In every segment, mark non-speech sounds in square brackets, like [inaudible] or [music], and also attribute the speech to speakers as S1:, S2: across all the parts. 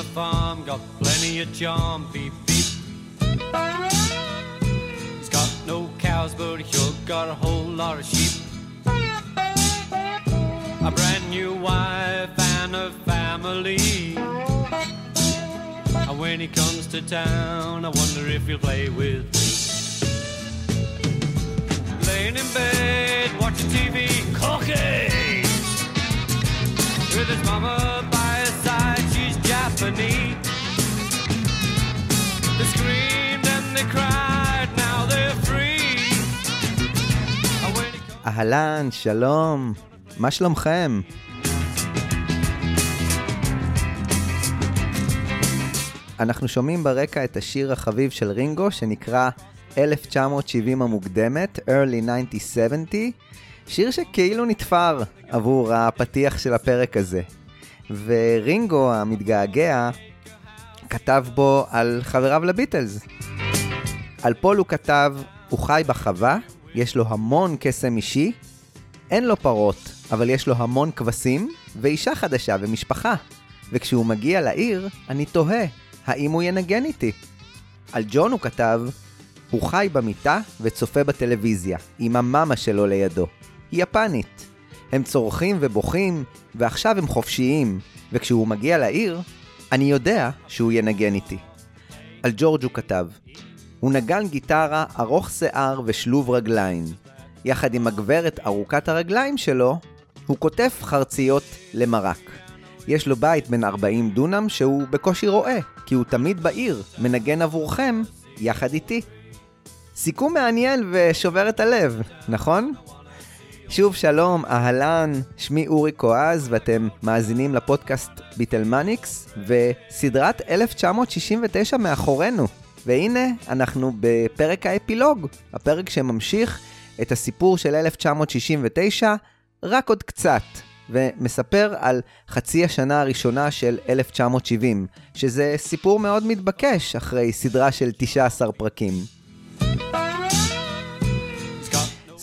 S1: a farm, got plenty of charm, beep beep. He's got no cows, but he sure got a whole lot of sheep. A brand new wife and a family. And when he comes to town, I wonder if he'll play with me. Laying in bed, watching TV, cooking. With his mama Japanese. They screamed and they cried, now they're free.
S2: אהלן, שלום, מה שלומכם? אנחנו שומעים ברקע את השיר החביב של רינגו שנקרא 1970 המוקדמת, Early 1970, שיר שכאילו נתפר עבור הפתיח של הפרק הזה. ורינגו המתגעגע כתב בו על חבריו לביטלס. על פול הוא כתב, הוא חי בחווה, יש לו המון קסם אישי, אין לו פרות, אבל יש לו המון כבשים, ואישה חדשה ומשפחה. וכשהוא מגיע לעיר, אני תוהה, האם הוא ינגן איתי? על ג'ון הוא כתב, הוא חי במיטה וצופה בטלוויזיה, עם המאמה שלו לידו. היא יפנית. הם צורכים ובוכים, ועכשיו הם חופשיים, וכשהוא מגיע לעיר, אני יודע שהוא ינגן איתי. על ג'ורג' הוא כתב, הוא נגן גיטרה ארוך שיער ושלוב רגליים. יחד עם הגברת ארוכת הרגליים שלו, הוא כותב חרציות למרק. יש לו בית בן 40 דונם שהוא בקושי רואה, כי הוא תמיד בעיר, מנגן עבורכם, יחד איתי. סיכום מעניין ושובר את הלב, נכון? שוב שלום, אהלן, שמי אורי קואז ואתם מאזינים לפודקאסט ביטלמניקס וסדרת 1969 מאחורינו. והנה, אנחנו בפרק האפילוג, הפרק שממשיך את הסיפור של 1969 רק עוד קצת, ומספר על חצי השנה הראשונה של 1970, שזה סיפור מאוד מתבקש אחרי סדרה של 19 פרקים.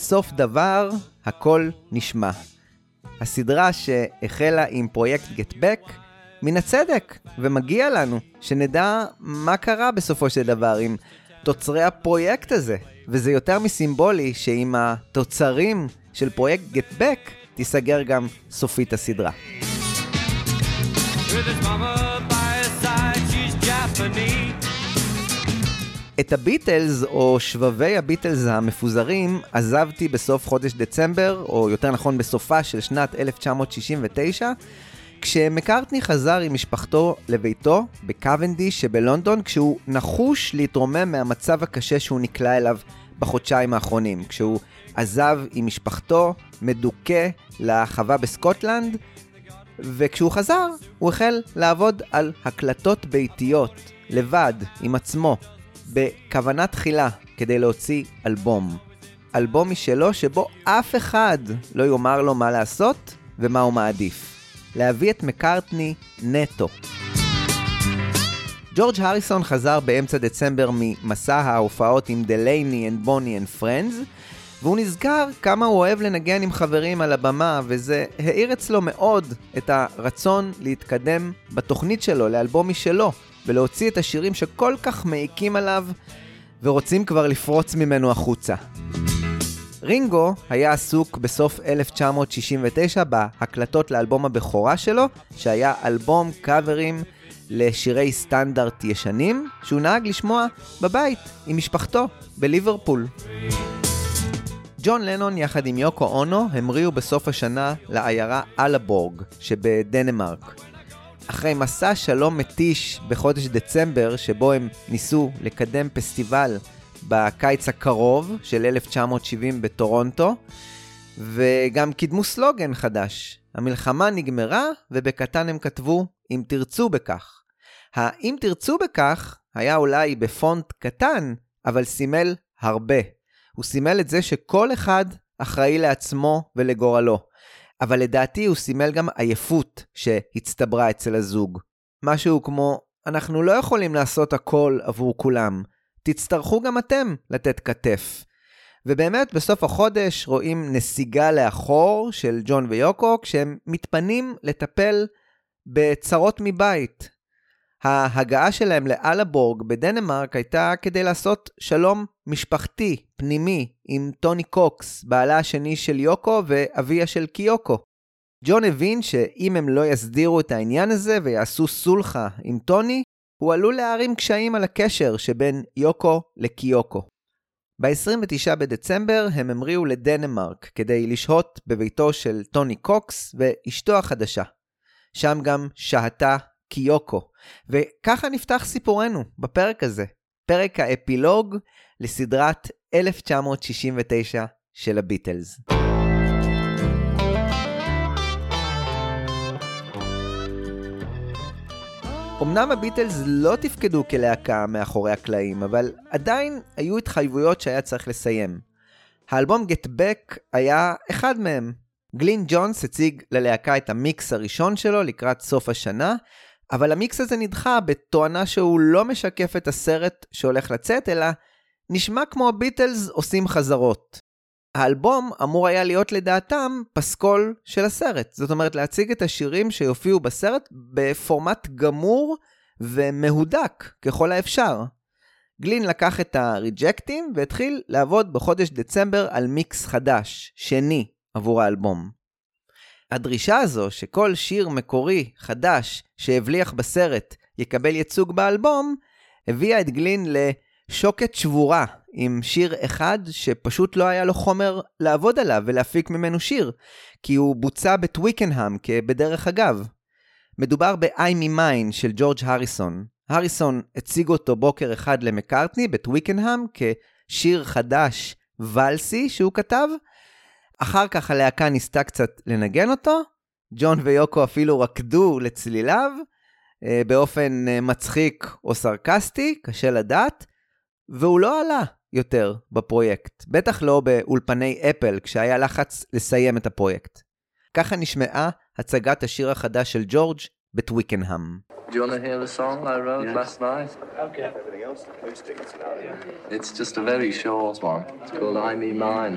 S2: סוף דבר, הכל נשמע. הסדרה שהחלה עם פרויקט גטבק, מן הצדק, ומגיע לנו שנדע מה קרה בסופו של דבר עם תוצרי הפרויקט הזה. וזה יותר מסימבולי שעם התוצרים של פרויקט גטבק תיסגר גם סופית הסדרה.
S1: with his mama by his side, she's Japanese.
S2: את הביטלס, או שבבי הביטלס המפוזרים, עזבתי בסוף חודש דצמבר, או יותר נכון בסופה של שנת 1969, כשמקארטני חזר עם משפחתו לביתו בקוונדיש שבלונדון, כשהוא נחוש להתרומם מהמצב הקשה שהוא נקלע אליו בחודשיים האחרונים, כשהוא עזב עם משפחתו, מדוכא, לחווה בסקוטלנד, וכשהוא חזר, הוא החל לעבוד על הקלטות ביתיות, לבד, עם עצמו, בכוונה תחילה, כדי להוציא אלבום. אלבום משלו שבו אף אחד לא יאמר לו מה לעשות ומה הוא מעדיף. להביא את מקארטני נטו. ג'ורג' הריסון חזר באמצע דצמבר ממסע ההופעות עם דלייני and בוני and friends, והוא נזכר כמה הוא אוהב לנגן עם חברים על הבמה, וזה האיר אצלו מאוד את הרצון להתקדם בתוכנית שלו לאלבום משלו, ולהוציא את השירים שכל כך מעיקים עליו, ורוצים כבר לפרוץ ממנו החוצה. רינגו היה עסוק בסוף 1969 בהקלטות לאלבום הבכורה שלו, שהיה אלבום קאברים לשירי סטנדרט ישנים, שהוא נהג לשמוע בבית עם משפחתו בליברפול. ג'ון לנון יחד עם יוקו אונו המריאו בסוף השנה לעיירה אלבורג שבדנמרק. אחרי מסע שלום מתיש בחודש דצמבר, שבו הם ניסו לקדם פסטיבל בקיץ הקרוב של 1970 בטורונטו, וגם קידמו סלוגן חדש. המלחמה נגמרה, ובקטן הם כתבו, אם תרצו בכך. האם תרצו בכך היה אולי בפונט קטן, אבל סימל הרבה. הוא סימל את זה שכל אחד אחראי לעצמו ולגורלו. אבל לדעתי הוא סימל גם עייפות שהצטברה אצל הזוג. משהו כמו, אנחנו לא יכולים לעשות הכל עבור כולם, תצטרכו גם אתם לתת כתף. ובאמת, בסוף החודש רואים נסיגה לאחור של ג'ון ויוקו, כשהם מתפנים לטפל בצרות מבית. ההגעה שלהם לאלבורג בדנמרק הייתה כדי לעשות שלום משפחתי, פנימי, עם טוני קוקס, בעלה השני של יוקו ואביה של קיוקו. ג'ון הבין שאם הם לא יסדירו את העניין הזה ויעשו סולחה עם טוני, הוא עלול להערים קשיים על הקשר שבין יוקו לקיוקו. ב-29 בדצמבר הם המריאו לדנמרק כדי לשהות בביתו של טוני קוקס ואשתו החדשה. שם גם שהתה קיוקו. וככה נפתח סיפורנו בפרק הזה, פרק האפילוג לסדרת 1969 של הביטלס. אמנם הביטלס לא תפקדו כלהקה מאחורי הקלעים, אבל עדיין היו התחייבויות שהיה צריך לסיים. האלבום Get Back היה אחד מהם. גלין ג'ונס הציג ללהקה את המיקס הראשון שלו לקראת סוף השנה, אבל המיקס הזה נדחה בתואנה שהוא לא משקף את הסרט שהולך לצאת, אלא נשמע כמו הביטלס עושים חזרות. האלבום אמור היה להיות לדעתם פסקול של הסרט. זאת אומרת, להציג את השירים שיופיעו בסרט בפורמט גמור ומהודק ככל האפשר. גלין לקח את הריג'קטים והתחיל לעבוד בחודש דצמבר על מיקס חדש, שני, עבור האלבום. הדרישה הזו שכל שיר מקורי, חדש, שהבליח בסרט, יקבל ייצוג באלבום, הביאה את גלין לשוקת שבורה עם שיר אחד שפשוט לא היה לו חומר לעבוד עליו ולהפיק ממנו שיר, כי הוא בוצע בטוויקנהאם כבדרך אגב. מדובר ב-I Me Mine של ג'ורג' הריסון. הריסון הציג אותו בוקר אחד למקארטני בטוויקנהאם כשיר חדש ולסי שהוא כתב, אחר כך הלהקה ניסתה קצת לנגן אותו, ג'ון ויוקו אפילו רקדו לצליליו, אה, באופן אה, מצחיק או סרקסטי, קשה לדעת, והוא לא עלה יותר בפרויקט, בטח לא באולפני אפל, כשהיה לחץ לסיים את הפרויקט. ככה נשמעה הצגת השיר החדש של ג'ורג' בטוויקנהאם.
S3: Do you want to hear the song I wrote
S4: Yes.
S3: last night?
S4: Okay. Everything else, acoustic, it's about, yeah.
S3: It's just a very short one. It's called I Me Mine.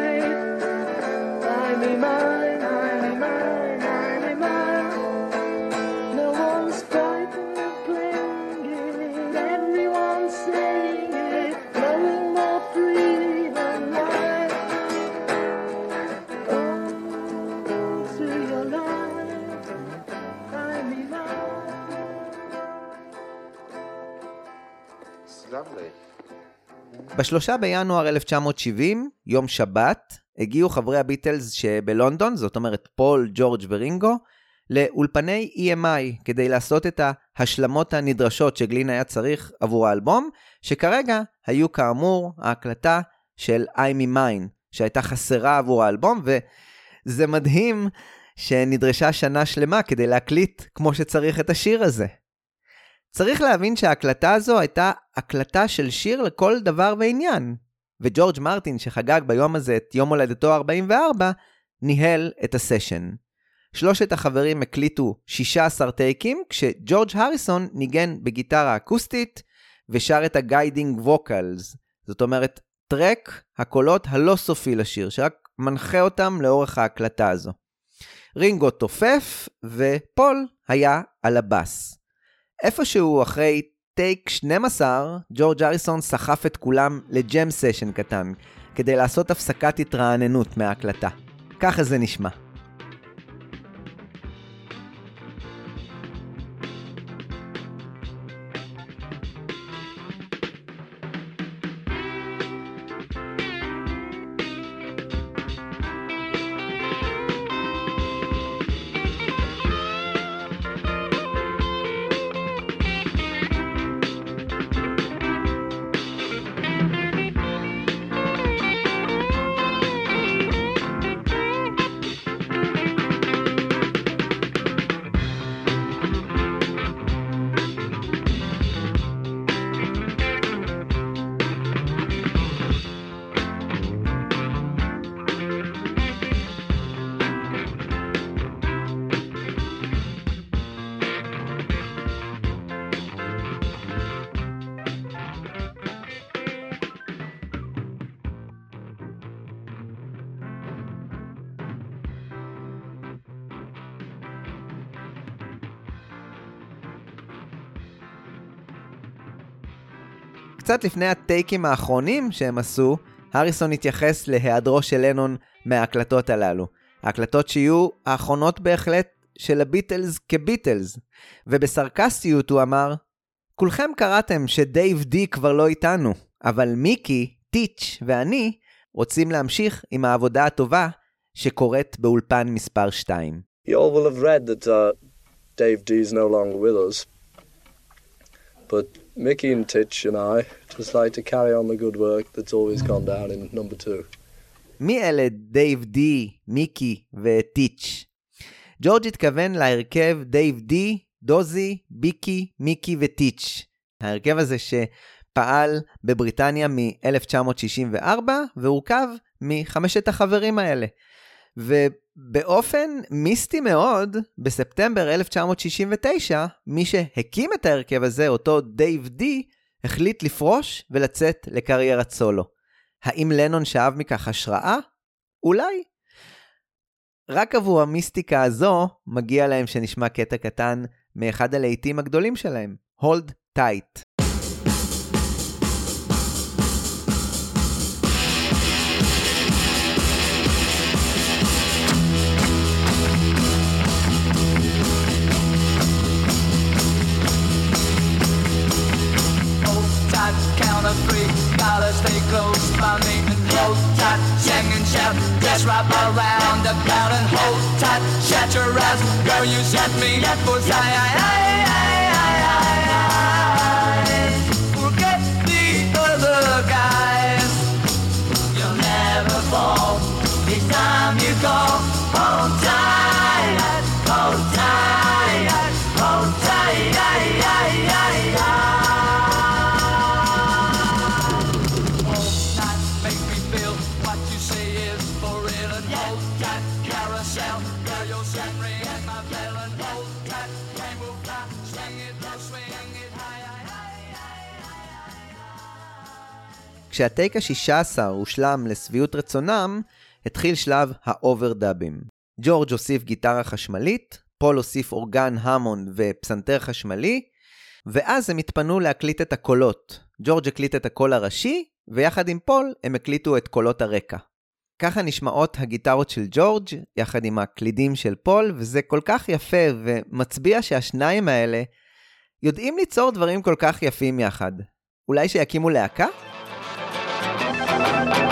S2: בשלושה בינואר 1970, יום שבת, הגיעו חברי הביטלס שבלונדון, זאת אומרת פול, ג'ורג' ורינגו, לאולפני EMI כדי לעשות את ההשלמות הנדרשות שגלין היה צריך עבור האלבום, שכרגע היו כאמור ההקלטה של I'm Me Mine, שהייתה חסרה עבור האלבום, וזה מדהים שנדרשה שנה שלמה כדי להקליט כמו שצריך את השיר הזה. צריך להבין שההקלטה הזו הייתה הקלטה של שיר לכל דבר ועניין, וג'ורג' מרטין, שחגג ביום הזה את יום הולדתו ה-44, ניהל את הסשן. שלושת החברים הקליטו 16 טייקים, כשג'ורג' הריסון ניגן בגיטרה אקוסטית ושר את ה guiding vocals, זאת אומרת, track הקולות הלא סופי לשיר, שרק מנחה אותם לאורך ההקלטה הזו. רינגו תופף, ופול היה על הבאס. איפשהו אחרי טייק 12, ג'ורג' אריסון סחף את כולם לג'ם סשן קטן, כדי לעשות הפסקת התרעננות מההקלטה. ככה זה נשמע. קצת לפני הטייקים האחרונים שהם עשו, הריסון התייחס להיעדרו של לנון מההקלטות הללו. ההקלטות שיהיו האחרונות בהחלט של הביטלס כביטלס. ובסרקסטיות הוא אמר, כולכם קראתם שדייב די כבר לא איתנו, אבל מיקי, טיץ' ואני רוצים להמשיך עם העבודה הטובה שקורית באולפן מספר 2.
S5: You all will have read that uh, Dave D's no longer with us. But Mickey and Tich and I'd just like to carry on the good work that's always gone down in number two.
S2: מי אלה דייב די, מיקי וטיץ'? ג'ורג' התכוון להרכב דייב די, דוזי, ביקי, מיקי וטיץ'. ההרכב הזה שפעל בבריטניה מ-1964 והורכב מחמשת החברים האלה. ובאופן מיסטי מאוד, בספטמבר 1969, מי שהקים את ההרכב הזה, אותו דייב די, החליט לפרוש ולצאת לקריירת סולו. האם לנון שאב מכך השראה? אולי. רק עבור המיסטיקה הזו, מגיע להם שנשמע קטע קטן מאחד הלהיטים הגדולים שלהם, Hold Tight.
S6: Close by me and hold tight. Sing and shout, just wrap around the crowd and hold tight. Shut your eyes, girl, you set me up for I, I, I,
S2: כשהטייק ה-16 הושלם לשביעות רצונם, התחיל שלב האוברדאבים. ג'ורג' הוסיף גיטרה חשמלית, פול הוסיף אורגן המונד ופסנתר חשמלי, ואז הם התפנו להקליט את הקולות. ג'ורג' הקליט את הקול הראשי, ויחד עם פול הם הקליטו את קולות הרקע. ככה נשמעות הגיטרות של ג'ורג' יחד עם הקלידים של פול, וזה כל כך יפה ומצביע שהשניים האלה יודעים ליצור דברים כל כך יפים יחד. אולי שיקימו להקה? Thank you.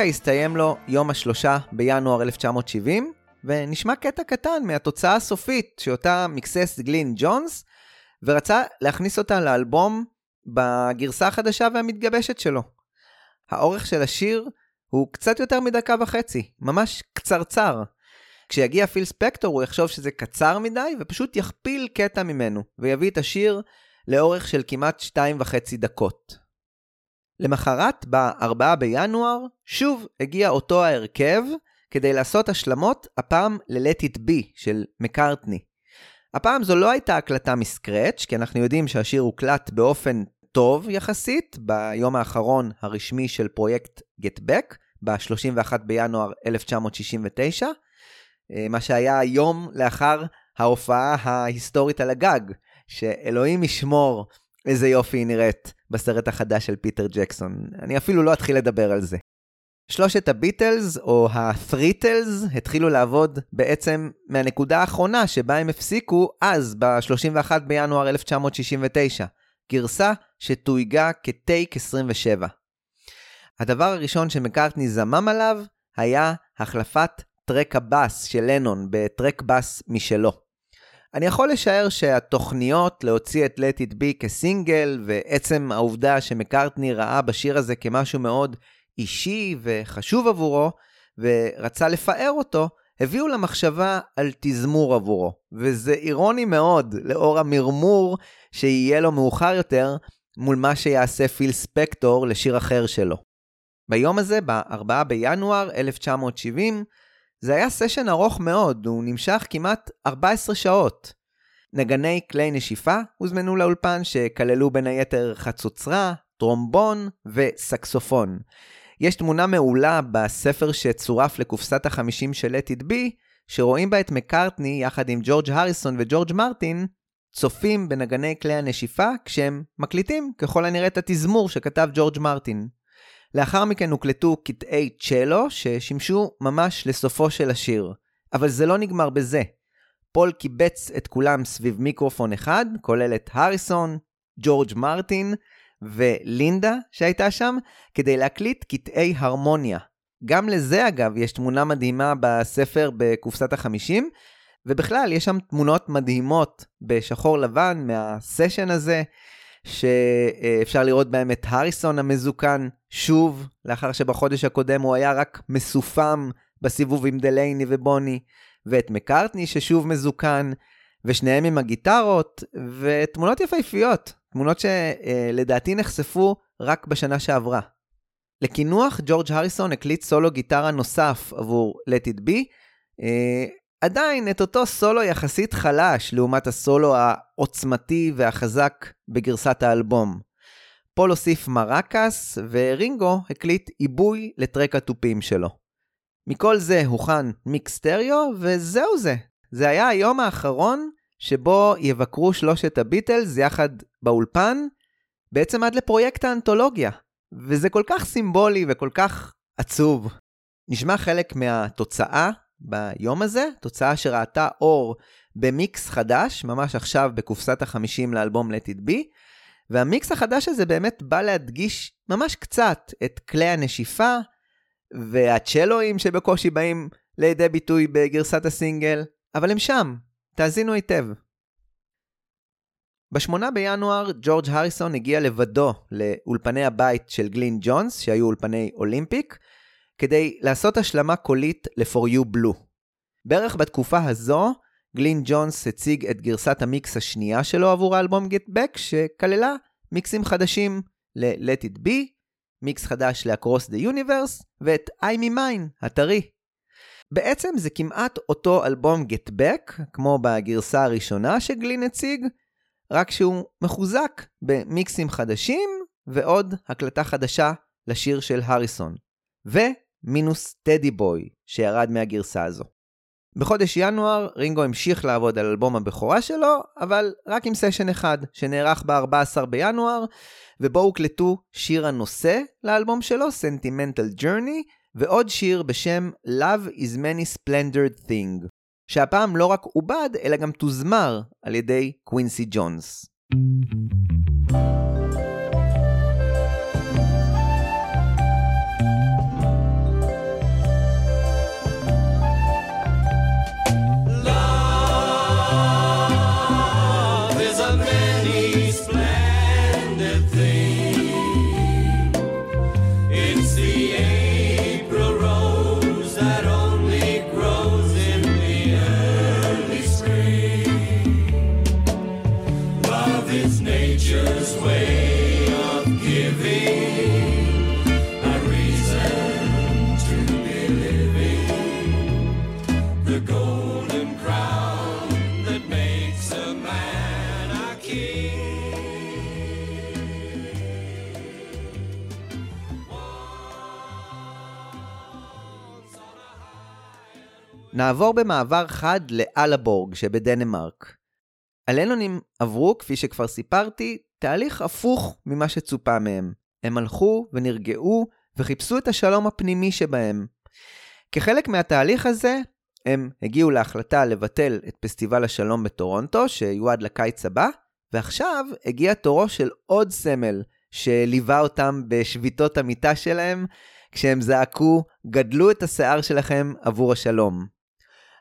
S2: ככה הסתיים לו יום השלושה בינואר 1970, ונשמע קטע קטן מהתוצאה הסופית שאותה מקסס גלין ג'ונס, ורצה להכניס אותה לאלבום בגרסה החדשה והמתגבשת שלו. האורך של השיר הוא קצת יותר מדקה וחצי, ממש קצרצר. כשיגיע פיל ספקטור הוא יחשוב שזה קצר מדי ופשוט יכפיל קטע ממנו, ויביא את השיר לאורך של כמעט שתיים וחצי דקות. למחרת, ב-4 בינואר, שוב הגיע אותו ההרכב כדי לעשות השלמות, הפעם ל-Let It Be של מקארטני. הפעם זו לא הייתה הקלטה מסקרץ', כי אנחנו יודעים שהשיר הוקלט באופן טוב יחסית, ביום האחרון הרשמי של פרויקט Get Back, ב-31 בינואר 1969, אה, מה שהיה יום לאחר ההופעה ההיסטורית על הגג, שאלוהים ישמור איזה יופי היא נראית בסרט החדש של פיטר ג'קסון. אני אפילו לא אתחיל לדבר על זה. שלושת הביטלס, או ה-threetles, התחילו לעבוד בעצם מהנקודה האחרונה שבה הם הפסיקו אז, ב-31 בינואר 1969, גרסה שתויגה כטייק 27. הדבר הראשון שמקארטני זמם עליו היה החלפת טרק הבאס של לנון בטרק באס משלו. אני יכול לשער שהתוכניות להוציא את Let It Be כסינגל, ועצם העובדה שמקארטני ראה בשיר הזה כמשהו מאוד אישי וחשוב עבורו, ורצה לפאר אותו, הביאו למחשבה על תזמור עבורו. וזה אירוני מאוד, לאור המרמור שיהיה לו מאוחר יותר, מול מה שיעשה פיל ספקטור לשיר אחר שלו. ביום הזה, ב-4 בינואר 1970, זה היה סשן ארוך מאוד, הוא נמשך כמעט 14 שעות. נגני כלי נשיפה הוזמנו לאולפן שכללו בין היתר חצוצרה, טרומבון וסקסופון. יש תמונה מעולה בספר שצורף לקופסת החמישים של Let It Be, שרואים בה את מקארטני יחד עם ג'ורג' הריסון וג'ורג' מרטין, צופים בנגני כלי הנשיפה כשהם מקליטים ככל הנראה את התזמור שכתב ג'ורג' מרטין. לאחר מכן הוקלטו קטעי צ'לו ששימשו ממש לסופו של השיר. אבל זה לא נגמר בזה. פול קיבץ את כולם סביב מיקרופון אחד, כולל את הריסון, ג'ורג' מרטין ולינדה שהייתה שם, כדי להקליט קטעי הרמוניה. גם לזה אגב יש תמונה מדהימה בספר בקופסת החמישים, ובכלל יש שם תמונות מדהימות בשחור לבן מהסשן הזה. שאפשר לראות בהם את הריסון המזוקן שוב, לאחר שבחודש הקודם הוא היה רק מסופם בסיבוב עם דלייני ובוני, ואת מקארטני ששוב מזוקן, ושניהם עם הגיטרות, ותמונות יפהפיות, תמונות שלדעתי נחשפו רק בשנה שעברה. לקינוח, ג'ורג' הריסון הקליט סולו גיטרה נוסף עבור Let It Be, אה, עדיין את אותו סולו יחסית חלש לעומת הסולו העוצמתי והחזק בגרסת האלבום. פול הוסיף מרקס, ורינגו הקליט עיבוי ל track התופים שלו. מכל זה הוכן מיקס סטריאו, וזהו זה. זה היה היום האחרון שבו יבקרו שלושת הביטלס יחד באולפן, בעצם עד לפרויקט האנתולוגיה. וזה כל כך סימבולי וכל כך עצוב. נשמע חלק מהתוצאה ביום הזה, תוצאה שראתה אור במיקס חדש, ממש עכשיו בקופסת החמישים לאלבום Let It Be, והמיקס החדש הזה באמת בא להדגיש ממש קצת את כלי הנשיפה והצ'לואים שבקושי באים לידי ביטוי בגרסת הסינגל, אבל הם שם, תאזינו היטב. ב-8 בינואר ג'ורג' הריסון הגיע לבדו לאולפני הבית של גלין ג'ונס, שהיו אולפני אולימפיק, כדי לעשות השלמה קולית ל-For You Blue. בערך בתקופה הזו, גלין ג'ונס הציג את גרסת המיקס השנייה שלו עבור האלבום Get Back, שכללה מיקסים חדשים ל-Let It Be, מיקס חדש ל-Across the Universe, ואת I'm Me Mine, הטרי. בעצם זה כמעט אותו אלבום Get Back, כמו בגרסה הראשונה שגלין הציג, רק שהוא מחוזק במיקסים חדשים ועוד הקלטה חדשה לשיר של הריסון. ו... מינוס טדי בוי, שירד מהגרסה הזו. בחודש ינואר רינגו המשיך לעבוד על אלבום הבכורה שלו, אבל רק עם סשן אחד, שנערך ב-14 בינואר, ובו הוקלטו שיר הנושא לאלבום שלו, Sentimental Journey, ועוד שיר בשם Love is Many Splendid Thing, שהפעם לא רק עובד, אלא גם תוזמר על ידי קווינסי ג'ונס.
S1: Love
S2: נעבור במעבר חד לאלבורג שבדנמרק. הלנונים עברו, כפי שכבר סיפרתי, תהליך הפוך ממה שצופה מהם. הם הלכו ונרגעו וחיפשו את השלום הפנימי שבהם. כחלק מהתהליך הזה, הם הגיעו להחלטה לבטל את פסטיבל השלום בטורונטו, שיועד לקיץ הבא, ועכשיו הגיע תורו של עוד סמל שליווה אותם בשביתות המיטה שלהם, כשהם זעקו, גדלו את השיער שלכם עבור השלום.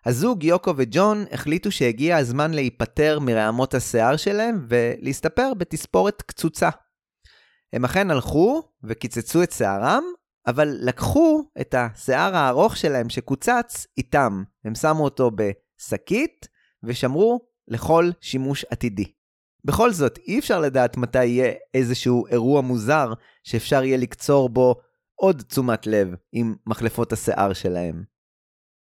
S2: הזוג יוקו וג'ון החליטו שהגיע הזמן להיפטר מרעמות השיער שלהם ולהסתפר בתספורת קצוצה. הם אכן הלכו וקיצצו את שערם, אבל לקחו את השיער הארוך שלהם שקוצץ איתם. הם שמו אותו בשקית ושמרו לכל שימוש עתידי. בכל זאת, אי אפשר לדעת מתי יהיה איזשהו אירוע מוזר שאפשר יהיה לקצור בו עוד תשומת לב עם מחלפות השיער שלהם.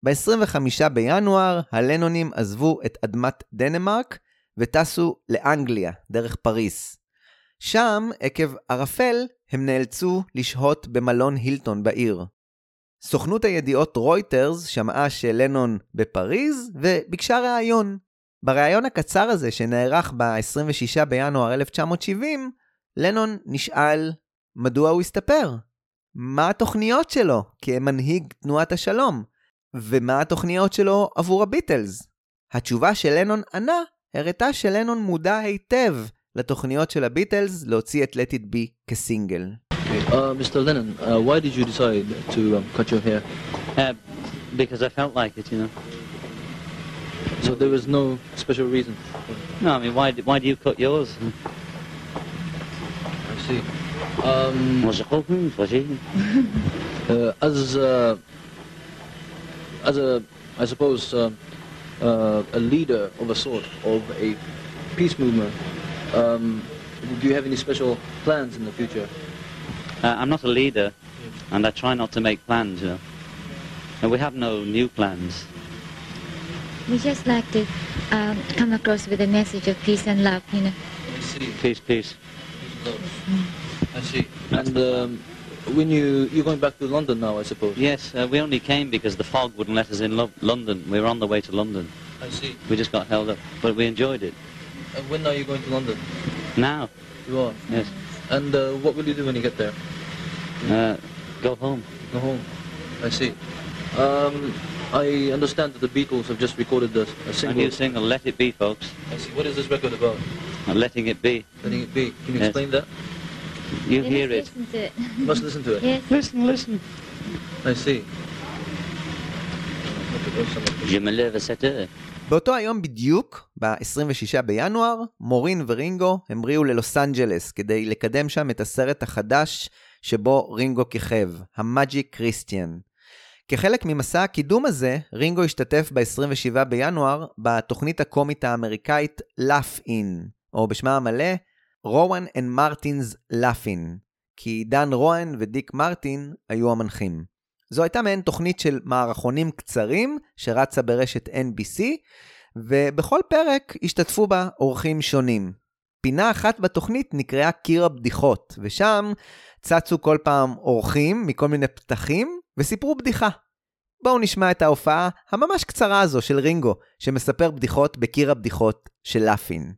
S2: ב-25 בינואר הלנונים עזבו את אדמת דנמרק וטסו לאנגליה, דרך פריס. שם, עקב ערפל, הם נאלצו לשהות במלון הילטון בעיר. סוכנות הידיעות רויטרס שמעה שלנון בפריז וביקשה ראיון. בריאיון הקצר הזה שנערך ב-26 בינואר 1970, לנון נשאל מדוע הוא הסתפר. מה התוכניות שלו כמנהיג תנועת השלום? ומה התוכניות שלו עבור הביטלס? התשובה שלנון ענה הראתה שלנון מודע היטב לתוכניות של הביטלס להוציא את Let It Be כסינגל.
S7: Uh, Mr. Lennon, uh, why did you decide to um, cut your hair?
S8: Uh, because I felt like it, you know.
S7: So there was no special reason.
S8: No, I mean, why, do- why do you cut yours?
S7: I see. Um,
S8: Was it open? Was it?
S7: uh, as uh, as a, I suppose, uh, uh, a leader of a sort of a peace movement, um, do you have any special plans in the future?
S8: Uh, I'm not a leader, and I try not to make plans, you know. And we have no new plans.
S9: We just like to um, come across with a message of peace and love, you know.
S7: I see.
S8: Peace, peace.
S7: I see. And um, when you you're going back to London now, I suppose.
S8: Yes, uh, we only came because the fog wouldn't let us in Lo- London. We were on the way to London.
S7: I see.
S8: We just got held up, but we enjoyed it.
S7: And when are you going to London?
S8: Now,
S7: You are.
S8: yes,
S7: And uh, what will you do when you get there?
S8: uh, go home.
S7: Go home. I see. Um, I understand that the Beatles have just recorded a, a
S8: A
S7: single.
S8: new single, Let It Be, folks.
S7: I see. What is this record about?
S8: Uh, Letting it be.
S7: Letting it be. Can you
S8: Yes.
S7: explain that?
S8: You
S9: Let
S8: hear it.
S9: Listen to it.
S7: You must listen to it.
S9: yes.
S8: Listen, listen.
S7: I see.
S8: Je me lève à 7 heures.
S2: באותו היום בדיוק, ב-26 בינואר, מורין ורינגו המריאו ללוס אנג'לס כדי לקדם שם את הסרט החדש שבו רינגו כיכב, ה Magic Christian. כחלק ממסע הקידום הזה, רינגו השתתף ב-27 בינואר בתוכנית הקומית האמריקאית Laugh In, או בשמה המלא, Rowan and Martin's Laugh-In, כי דן רואן ודיק מרטין היו המנחים. זו הייתה מעין תוכנית של מערכונים קצרים שרצה ברשת NBC, ובכל פרק השתתפו בה אורחים שונים. פינה אחת בתוכנית נקראה קיר הבדיחות, ושם צצו כל פעם אורחים מכל מיני פתחים וסיפרו בדיחה. בואו נשמע את ההופעה הממש קצרה הזו של רינגו, שמספר בדיחות בקיר הבדיחות של לאפין.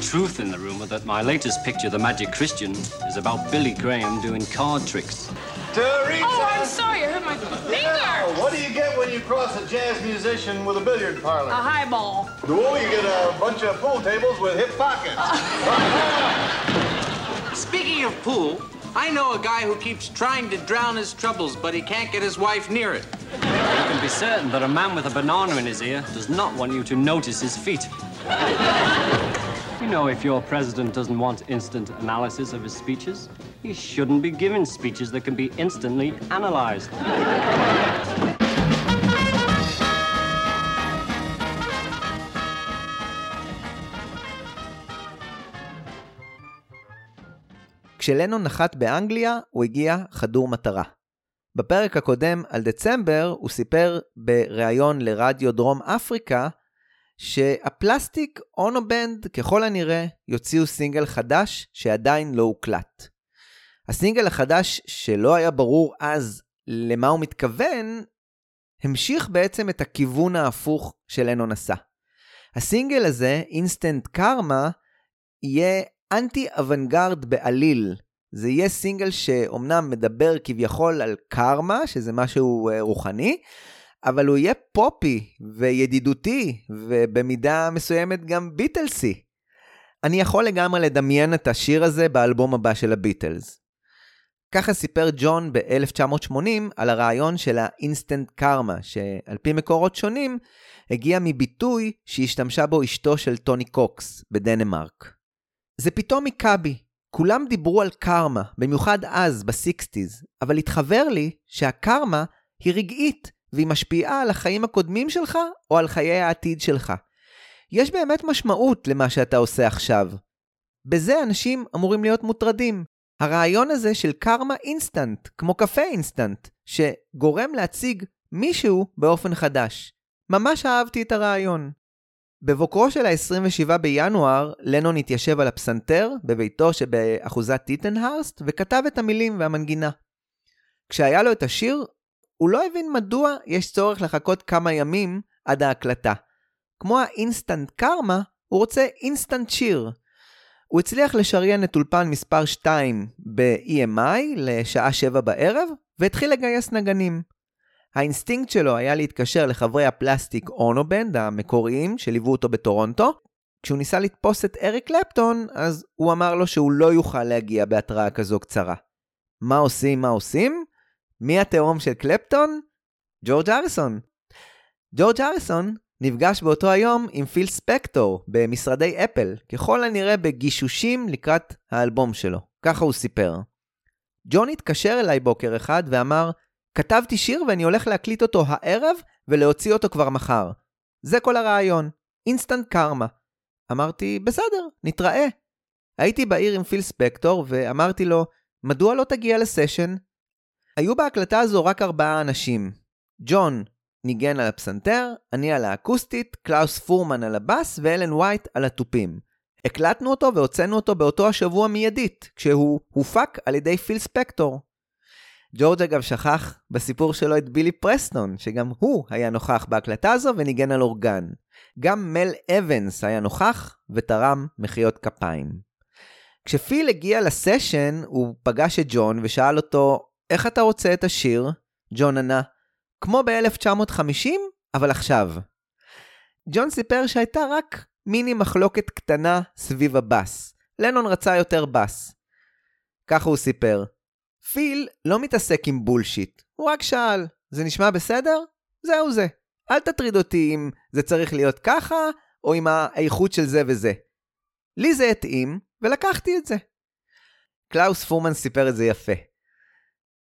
S1: There is no truth in the rumor that my latest picture, The Magic Christian, is about Billy Graham doing card tricks.
S10: Oh, I'm sorry, I hurt my finger.
S4: What do you get when you cross a jazz musician with a billiard parlor?
S10: A highball.
S4: Oh, you get a bunch of pool tables with hip pockets.
S11: Speaking of pool, I know a guy who keeps trying to drown his troubles, but he can't get his wife near it.
S1: You can be certain that a man with a banana in his ear does not want you to notice his feet. Know, if your president doesn't want instant analysis of his speeches, he shouldn't be giving speeches that can be instantly analyzed.
S2: כשלנון נחת באנגליה, הוא הגיע חדור מטרה. בפרק הקודם על דצמבר, הוא סיפר בריאיון לרדיו דרום אפריקה, שה Plastic Ono Band ככל הנראה יוציאו סינגל חדש שעדיין לא הוקלט. הסינגל החדש שלא היה ברור אז למה הוא מתכוון, המשיך בעצם את הכיוון ההפוך שלנון עשה. הסינגל הזה, Instant Karma, יהיה אנטי אוונגרד בעליל, זה יהיה סינגל שאומנם מדבר כביכול על קרמה, שזה משהו אה, רוחני, אבל הוא יהיה פופי וידידותי, ובמידה מסוימת גם ביטלסי. אני יכול לגמרי לדמיין את השיר הזה באלבום הבא של הביטלס. ככה סיפר ג'ון ב-1980 על הרעיון של ה instant karma, שעל פי מקורות שונים, הגיע מביטוי שהשתמשה בו אשתו של טוני קוקס בדנמרק. זה פתאום היכה בי. כולם דיברו על קרמה, במיוחד אז, ב sixties, אבל התחבר לי שהקרמה היא רגעית, והיא משפיעה על החיים הקודמים שלך או על חיי העתיד שלך. יש באמת משמעות למה שאתה עושה עכשיו. בזה אנשים אמורים להיות מוטרדים. הרעיון הזה של קרמה אינסטנט, כמו קפה אינסטנט, שגורם להציג מישהו באופן חדש. ממש אהבתי את הרעיון. בבוקרו של ה-27 בינואר, לנון התיישב על הפסנתר בביתו שבאחוזת טיטנהרסט וכתב את המילים והמנגינה. כשהיה לו את השיר, הוא לא הבין מדוע יש צורך לחכות כמה ימים עד ההקלטה. כמו ה instant karma, הוא רוצה אינסטנט שיר. הוא הצליח לשריין את אולפן מספר 2 ב-EMI לשעה 7 בערב, והתחיל לגייס נגנים. האינסטינקט שלו היה להתקשר לחברי ה-Plastic Ono Band המקוריים שליוו אותו בטורונטו. כשהוא ניסה לתפוס את אריק קלפטון, אז הוא אמר לו שהוא לא יוכל להגיע בהתראה כזו קצרה. מה עושים, מה עושים? מי התאום של קלפטון? ג'ורג' הריסון. ג'ורג' הריסון נפגש באותו היום עם פיל ספקטור במשרדי אפל, ככל הנראה בגישושים לקראת האלבום שלו. ככה הוא סיפר. ג'ון התקשר אליי בוקר אחד ואמר, כתבתי שיר ואני הולך להקליט אותו הערב ולהוציא אותו כבר מחר. זה כל הרעיון, Instant Karma. אמרתי, בסדר, נתראה. הייתי בעיר עם פיל ספקטור ואמרתי לו, מדוע לא תגיע לסשן? היו בהקלטה הזו רק ארבעה אנשים. ג'ון ניגן על הפסנתר, אני על האקוסטית, קלאוס פורמן על הבאס ואלן וייט על התופים. הקלטנו אותו והוצאנו אותו באותו השבוע מיידית, כשהוא הופק על ידי פיל ספקטור. ג'ורג' אגב שכח בסיפור שלו את בילי פרסטון, שגם הוא היה נוכח בהקלטה הזו וניגן על אורגן. גם מל אבנס היה נוכח ותרם מחיאות כפיים. כשפיל הגיע לסשן, הוא פגש את ג'ון ושאל אותו, איך אתה רוצה את השיר? ג'ון ענה, כמו ב-1950, אבל עכשיו. ג'ון סיפר שהייתה רק מיני מחלוקת קטנה סביב הבאס. לנון רצה יותר באס. ככה הוא סיפר. פיל לא מתעסק עם bullshit, הוא רק שאל, זה נשמע בסדר? זהו זה. אל תטריד אותי אם זה צריך להיות ככה, או עם האיכות של זה וזה. לי זה התאים, ולקחתי את זה. קלאוס פורמן סיפר את זה יפה.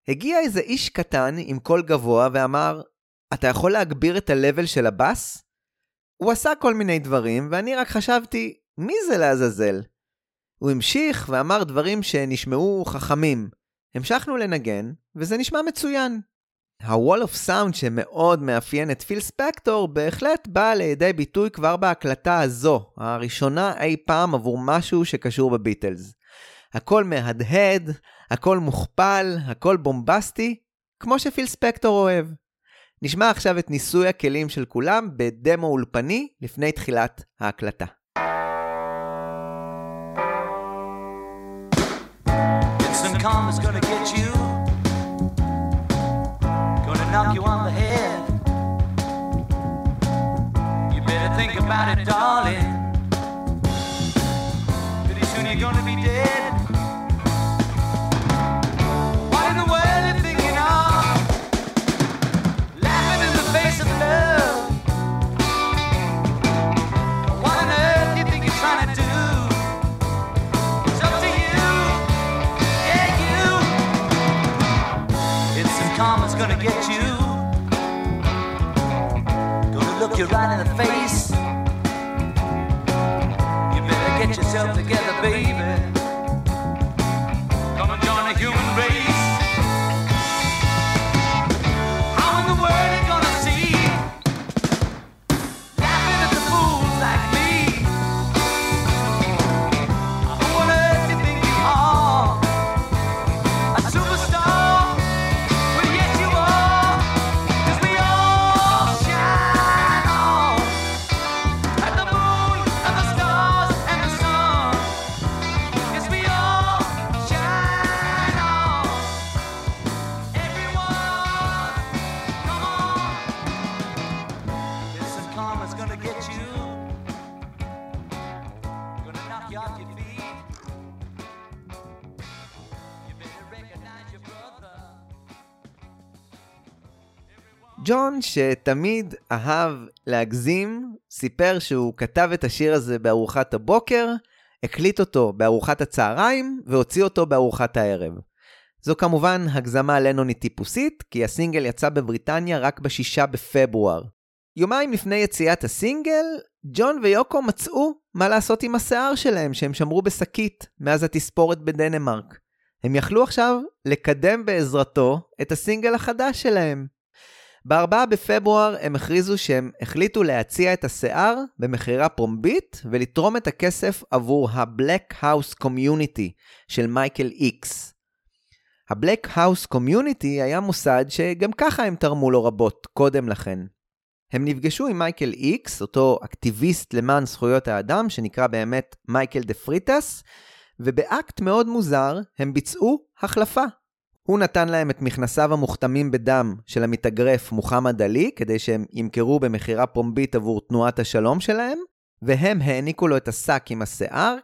S2: הגיע איזה איש קטן עם קול גבוה ואמר, אתה יכול להגביר את ה-level של הבאס? הוא עשה כל מיני דברים, ואני רק חשבתי, מי זה לעזאזל? הוא המשיך ואמר דברים שנשמעו חכמים. המשכנו לנגן, וזה נשמע מצוין. ה-wall of sound שמאוד מאפיין את פיל ספקטור בהחלט בא לידי ביטוי כבר בהקלטה הזו, הראשונה אי פעם עבור משהו שקשור בביטלס. הכל מהדהד, הכל מוכפל, הכל בומבסטי, כמו שפיל ספקטור אוהב. נשמע עכשיו את ניסוי הכלים של כולם בדמו אולפני לפני תחילת ההקלטה.
S6: Think about it, darling. Pretty soon you're gonna be dead. You right in the face. You better get yourself together, baby.
S2: ג'ון, שתמיד אהב להגזים, סיפר שהוא כתב את השיר הזה בארוחת הבוקר, הקליט אותו בארוחת הצהריים והוציא אותו בארוחת הערב. זו כמובן הגזמה לנונית טיפוסית, כי הסינגל יצא בבריטניה רק בשישה בפברואר. יומיים לפני יציאת הסינגל, ג'ון ויוקו מצאו מה לעשות עם השיער שלהם שהם שמרו בשקית מאז התספורת בדנמרק. הם יכלו עכשיו לקדם בעזרתו את הסינגל החדש שלהם. ב-4 בפברואר הם הכריזו שהם החליטו להציע את השיער במכירה פומבית ולתרום את הכסף עבור ה-Black House Community של מייקל איקס. ה-Black House Community היה מוסד שגם ככה הם תרמו לו רבות קודם לכן. הם נפגשו עם מייקל איקס, אותו אקטיביסט למען זכויות האדם, שנקרא באמת מייקל דה פרייטס, ובאקט מאוד מוזר הם ביצעו החלפה. הוא נתן להם את מכנסיו המוכתמים בדם של המתאגרף מוחמד עלי, כדי שהם ימכרו במכירה פומבית עבור תנועת השלום שלהם, והם העניקו לו את השק עם השיער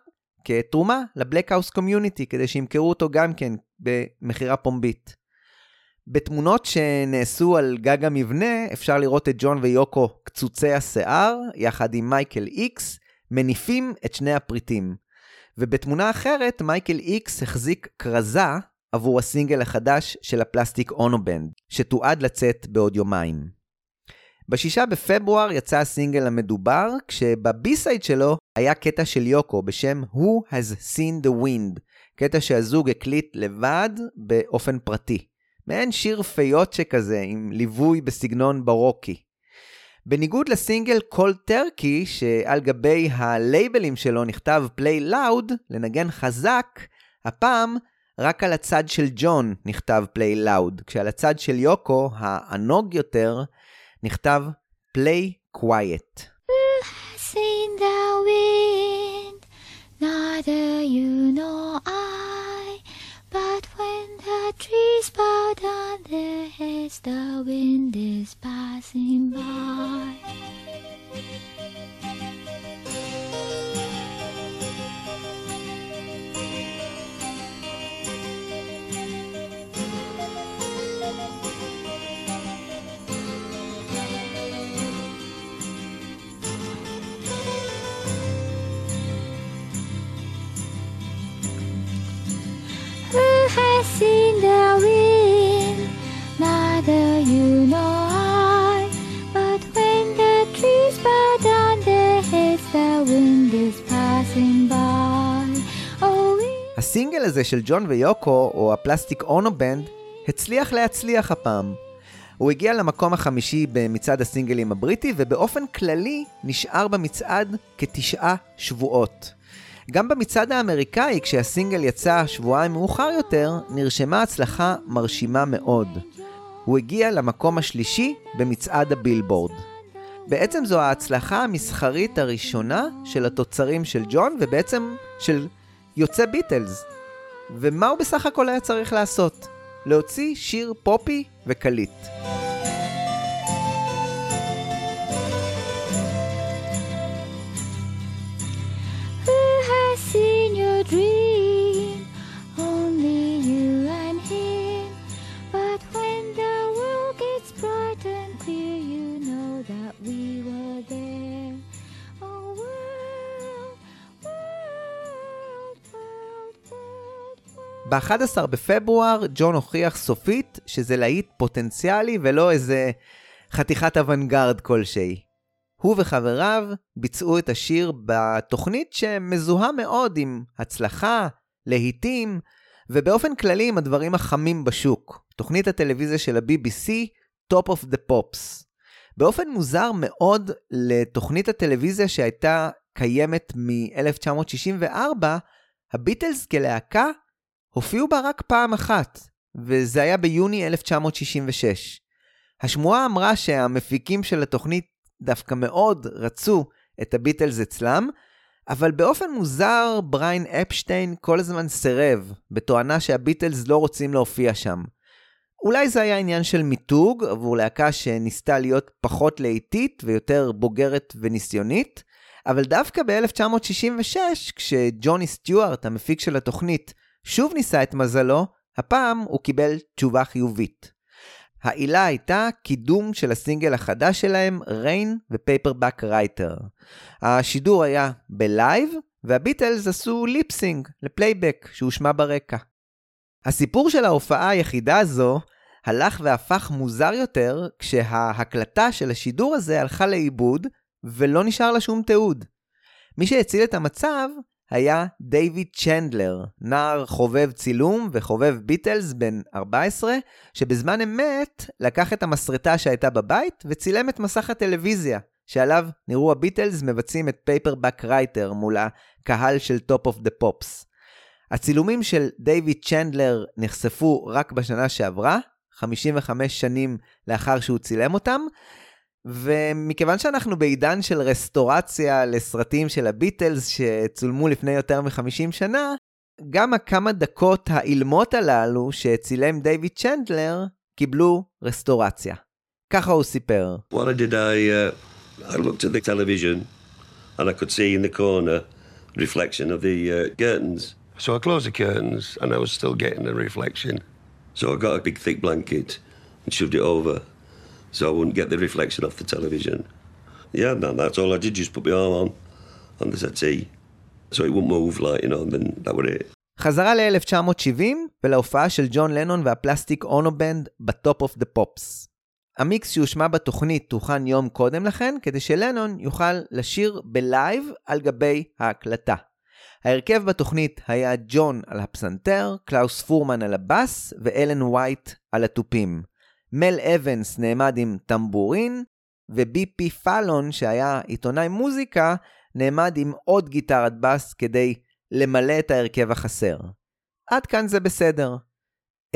S2: כתרומה לבלקהאוס קומיוניטי, כדי שימכרו אותו גם כן במכירה פומבית. בתמונות שנעשו על גג המבנה, אפשר לראות את ג'ון ויוקו קצוצי השיער, יחד עם מייקל איקס, מניפים את שני הפריטים. ובתמונה אחרת, מייקל איקס החזיק כרזה עבור הסינגל החדש של ה-Plastic Ono Band, שתועד לצאת בעוד יומיים. בשישה בפברואר יצא הסינגל המדובר, כשב-B-side שלו היה קטע של יוקו בשם Who has seen the wind, קטע שהזוג הקליט לבד באופן פרטי. מעין שיר פיות שכזה, עם ליווי בסגנון ברוקי. בניגוד לסינגל Cold Turkey, שעל גבי הלייבלים שלו נכתב play loud, לנגן חזק, הפעם רק על הצד של ג'ון נכתב play loud, כשעל הצד של יוקו, הענוג יותר, נכתב
S9: when the trees bow down their heads, the wind is passing by. Has seen the wind? Neither you nor I. But when the trees bow down their heads, the wind is passing by. Oh,
S2: הסינגל הזה של ג'ון ויוקו, או הפלסטיק אונובנד, הצליח להצליח הפעם. הוא הגיע למקום החמישי במצעד הסינגלים הבריטי, ובאופן כללי נשאר במצעד כתשעה שבועות. גם במצעד האמריקאי, כשהסינגל יצא שבועיים מאוחר יותר, נרשמה הצלחה מרשימה מאוד. הוא הגיע למקום השלישי במצעד הבילבורד. בעצם זו ההצלחה המסחרית הראשונה של התוצרים של ג'ון, ובעצם של יוצא ביטלס. ומה הוא בסך הכל היה צריך לעשות? להוציא שיר פופי וקליט.
S9: Seen your dream? Only you and him. But when the world gets bright and clear, you know that we were there. Oh, world, world, world, world, world.
S2: ב-11 בפברואר ג'ון הוכיח סופית שזה להיט פוטנציאלי ולא איזה חתיכת אוונגרד כלשהי. הוא וחבריו ביצעו את השיר בתוכנית שמזוהה מאוד עם הצלחה, להיטים, ובאופן כללי עם הדברים החמים בשוק. תוכנית הטלוויזיה של ה-BBC, Top of the Pops. באופן מוזר מאוד לתוכנית הטלוויזיה שהייתה קיימת מ-1964, הביטלס כלהקה הופיעו בה רק פעם אחת, וזה היה ביוני 1966. השמועה אמרה שהמפיקים של התוכנית דווקא מאוד רצו את הביטלס אצלם, אבל באופן מוזר בריין אפשטיין כל הזמן סירב, בתואנה שהביטלס לא רוצים להופיע שם. אולי זה היה עניין של מיתוג עבור להקה שניסתה להיות פחות להיטית ויותר בוגרת וניסיונית, אבל דווקא ב-1966, כשג'וני סטיוארט, המפיק של התוכנית, שוב ניסה את מזלו, הפעם הוא קיבל תשובה חיובית. העילה הייתה קידום של הסינגל החדש שלהם, Rain ו-Paperback Writer. השידור היה בלייב, והביטלס עשו lip sync לפלייבק שהושמע ברקע. הסיפור של ההופעה היחידה הזו הלך והפך מוזר יותר כשההקלטה של השידור הזה הלכה לאיבוד ולא נשאר לה שום תיעוד. מי שהציל את המצב היה דייוויד צ'נדלר, נער חובב צילום וחובב ביטלס בן 14, שבזמן אמת לקח את המסרטה שהייתה בבית וצילם את מסך הטלוויזיה, שעליו נראו הביטלס מבצעים את Paperback Writer מול הקהל של Top of the Pops. הצילומים של דייוויד צ'נדלר נחשפו רק בשנה שעברה, 55 שנים לאחר שהוא צילם אותם, ומכיוון שאנחנו בעידן של רסטורציה לסרטים של הביטלס שצולמו לפני יותר מ-50 שנה, גם הכמה דקות האילמות הללו שצילם דיוויד צ'נדלר קיבלו רסטורציה. ככה הוא סיפר.
S12: Uh, uh. So I closed the curtains and I was still getting the reflection. So I got a big thick blanket and shoved it over so I wouldn't get the reflection off the television. Yeah, no, that's all I did, just put my arm on on the settee so it wouldn't move like, you know, and then that was it.
S2: חזרה ל-1970 ולהופעה של ג'ון לנון וה-Plastic Ono Band ב-Top of the Pops. המיקס שהושמע בתוכנית הוכן יום קודם לכן, כדי שלנון יוכל לשיר בלייב על גבי ההקלטה. ההרכב בתוכנית היה ג'ון על הפסנתר, קלאוס פורמן על הבאס ואלן וייט על התופים. מל אבנס נעמד עם טמבורין, ובי.פי פאלון, שהיה עיתונאי מוזיקה, נעמד עם עוד גיטרת בס כדי למלא את ההרכב החסר. עד כאן זה בסדר.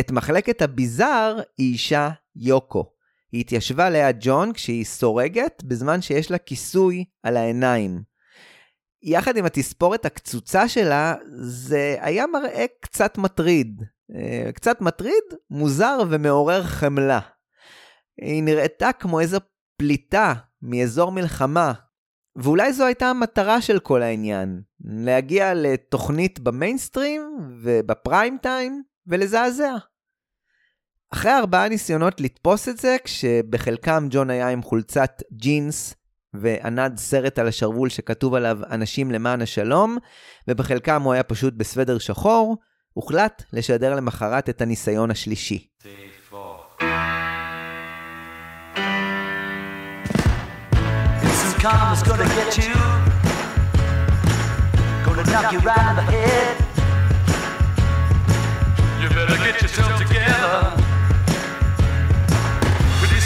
S2: את מחלקת הביזאר היא אישה יוקו. היא התיישבה ליד ג'ון כשהיא סורגת, בזמן שיש לה כיסוי על העיניים. יחד עם התספורת הקצוצה שלה, זה היה מראה קצת מטריד. אה, קצת מטריד, מוזר ומעורר חמלה. היא נראתה כמו איזו פליטה מאזור מלחמה, ואולי זו הייתה המטרה של כל העניין, להגיע לתוכנית במיינסטרים ובפריים טיים ולזעזע. אחרי ארבעה ניסיונות לתפוס את זה, כשבחלקם ג'ון היה עם חולצת ג'ינס וענד סרט על השרוול שכתוב עליו אנשים למען השלום, ובחלקם הוא היה פשוט בסוודר שחור, הוחלט לשדר למחרת את הניסיון השלישי.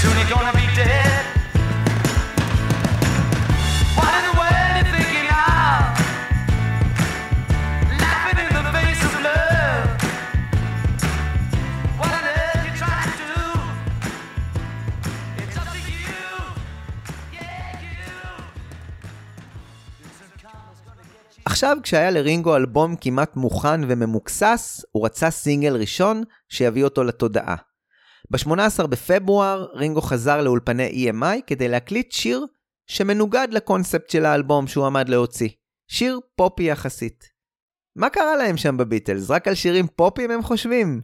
S6: Soon you're gonna be dead. What in
S2: עכשיו, כשהיה לרינגו אלבום כמעט מוכן וממוקסס, הוא רצה סינגל ראשון שיביא אותו לתודעה. ב-18 בפברואר, רינגו חזר לאולפני EMI כדי להקליט שיר שמנוגד לקונספט של האלבום שהוא עמד להוציא. שיר פופי יחסית. מה קרה להם שם בביטלס? רק על שירים פופיים הם חושבים?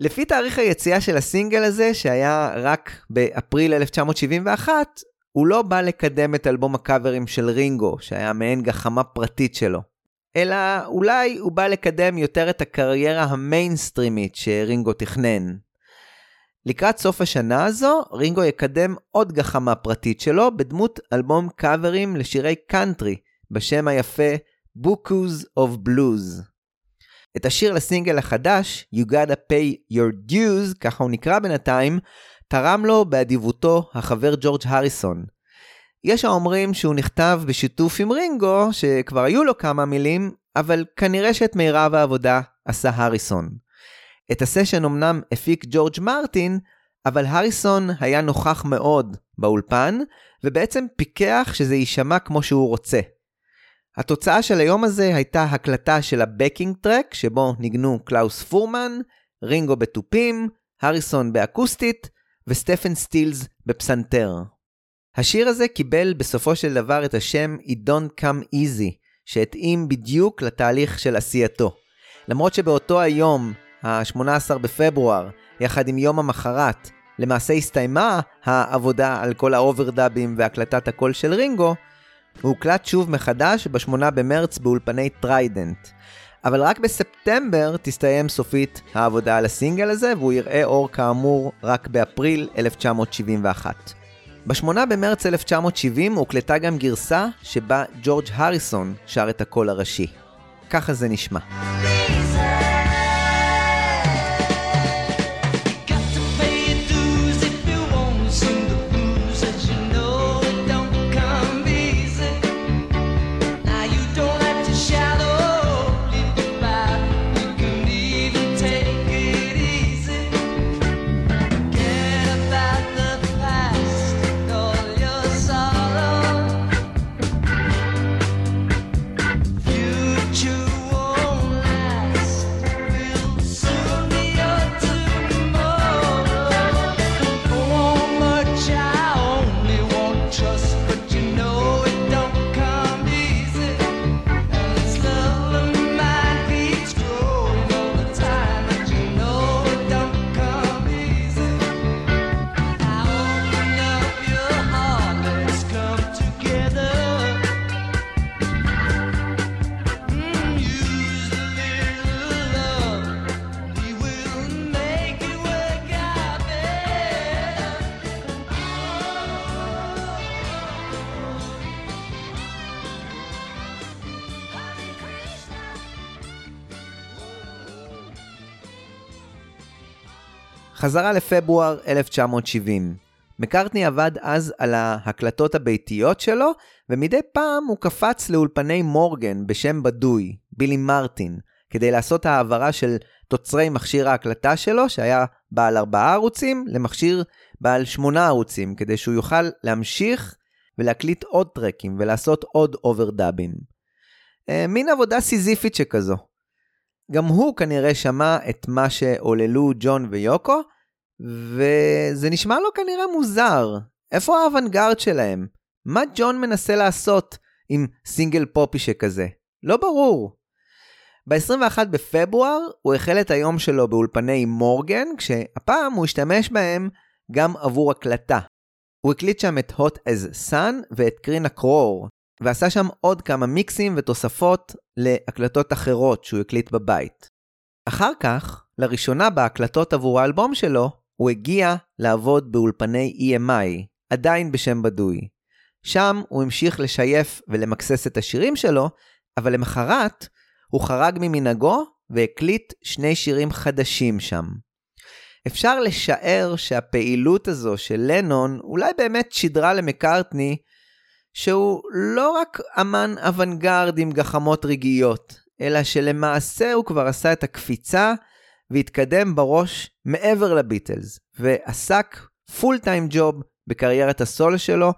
S2: לפי תאריך היציאה של הסינגל הזה, שהיה רק באפריל 1971, הוא לא בא לקדם את אלבום הקאברים של רינגו, שהיה מעין גחמה פרטית שלו. אלא אולי הוא בא לקדם יותר את הקריירה המיינסטרימית שרינגו תכנן. לקראת סוף השנה הזו, רינגו יקדם עוד גחמה פרטית שלו בדמות אלבום קאברים לשירי קאנטרי, בשם היפה Beaucoups of Blues. את השיר לסינגל החדש, You Gotta Pay Your Dues, ככה הוא נקרא בינתיים, תרם לו באדיבותו החבר ג'ורג' הריסון. יש האומרים שהוא נכתב בשיתוף עם רינגו, שכבר היו לו כמה מילים, אבל כנראה שאת מירב העבודה עשה הריסון. את הסשן אמנם הפיק ג'ורג' מרטין, אבל הריסון היה נוכח מאוד באולפן, ובעצם פיקח שזה יישמע כמו שהוא רוצה. התוצאה של היום הזה הייתה הקלטה של ה-backing track, שבו ניגנו קלאוס פורמן, רינגו בתופים, הריסון באקוסטית, וסטפן סטילס בפסנתר. השיר הזה קיבל בסופו של דבר את השם It Don't Come Easy, שהתאים בדיוק לתהליך של עשייתו. למרות שבאותו היום, ה-18 בפברואר, יחד עם יום המחרת, למעשה הסתיימה העבודה על כל האוברדאבים והקלטת הקול של רינגו, הוא הוקלט שוב מחדש ב-8 במרץ באולפני טריידנט. אבל רק בספטמבר תסתיים סופית העבודה על הסינגל הזה, והוא יראה אור כאמור רק באפריל 1971. ב-8 במרץ 1970 הוקלטה גם גרסה שבה ג'ורג' הריסון שר את הקול הראשי. ככה זה נשמע. חזרה לפברואר 1970. מקארטני עבד אז על ההקלטות הביתיות שלו, ומדי פעם הוא קפץ לאולפני מורגן בשם בדוי, בילי מרטין, כדי לעשות העברה של תוצרי מכשיר ההקלטה שלו, שהיה בעל ארבעה ערוצים, למכשיר בעל שמונה ערוצים, כדי שהוא יוכל להמשיך ולהקליט עוד טרקים ולעשות עוד אוברדאבים. אה, מין עבודה סיזיפית שכזו. גם הוא כנראה שמע את מה שעוללו ג'ון ויוקו, וזה נשמע לו כנראה מוזר. איפה האוונגרד שלהם? מה ג'ון מנסה לעשות עם סינגל פופי שכזה? לא ברור. ב-21 בפברואר הוא החל את היום שלו באולפני מורגן, כשהפעם הוא השתמש בהם גם עבור הקלטה. הוא הקליט שם את Hot as Sun ואת קרינה קרור, ועשה שם עוד כמה מיקסים ותוספות להקלטות אחרות שהוא הקליט בבית. אחר כך, לראשונה בהקלטות עבור האלבום שלו, הוא הגיע לעבוד באולפני EMI, עדיין בשם בדוי. שם הוא המשיך לשייף ולמקסס את השירים שלו, אבל למחרת הוא חרג ממנהגו והקליט שני שירים חדשים שם. אפשר לשער שהפעילות הזו של לנון אולי באמת שידרה למקארטני שהוא לא רק אמן אוונגרד עם גחמות רגעיות, אלא שלמעשה הוא כבר עשה את הקפיצה והתקדם בראש מעבר לביטלס, ועסק פול טיים ג'וב בקריירת הסול שלו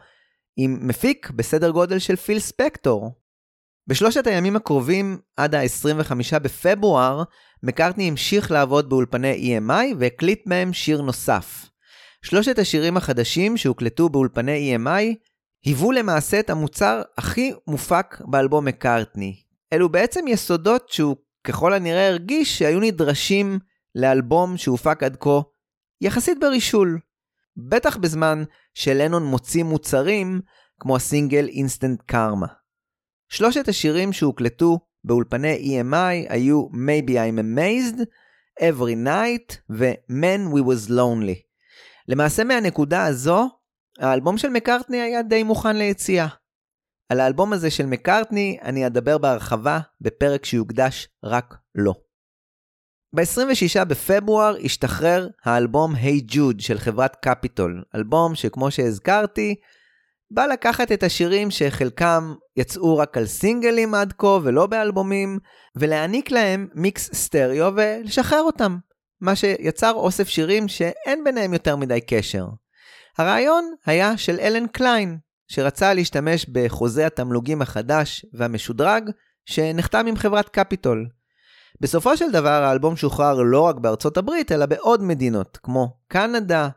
S2: עם מפיק בסדר גודל של פיל ספקטור. בשלושת הימים הקרובים, עד ה-25 בפברואר, מקארטני המשיך לעבוד באולפני EMI והקליט מהם שיר נוסף. שלושת השירים החדשים שהוקלטו באולפני EMI היוו למעשה את המוצר הכי מופק באלבום מקארטני. אלו בעצם יסודות שהוא ככל הנראה הרגיש שהיו נדרשים לאלבום שהופק עד כה יחסית ברישול. בטח בזמן שלנון מוציא מוצרים כמו הסינגל אינסטנט קרמה. שלושת השירים שהוקלטו באולפני EMI היו Maybe I'm Amazed, Every Night ו-Man We Was Lonely. למעשה מהנקודה הזו, האלבום של מקארטני היה די מוכן ליציאה. על האלבום הזה של מקארטני אני אדבר בהרחבה בפרק שיוקדש רק לו. ב-26 בפברואר השתחרר האלבום Hey Jude של חברת קפיטול, אלבום שכמו שהזכרתי, בא לקחת את השירים שחלקם יצאו רק על סינגלים עד כה ולא באלבומים, ולהעניק להם מיקס סטריאו ולשחרר אותם, מה שיצר אוסף שירים שאין ביניהם יותר מדי קשר. הרעיון היה של אלן קליין, שרצה להשתמש בחוזה התמלוגים החדש והמשודרג שנחתם עם חברת קפיטול. בסופו של דבר האלבום שוחרר לא רק בארצות הברית, אלא בעוד מדינות, כמו קנדה,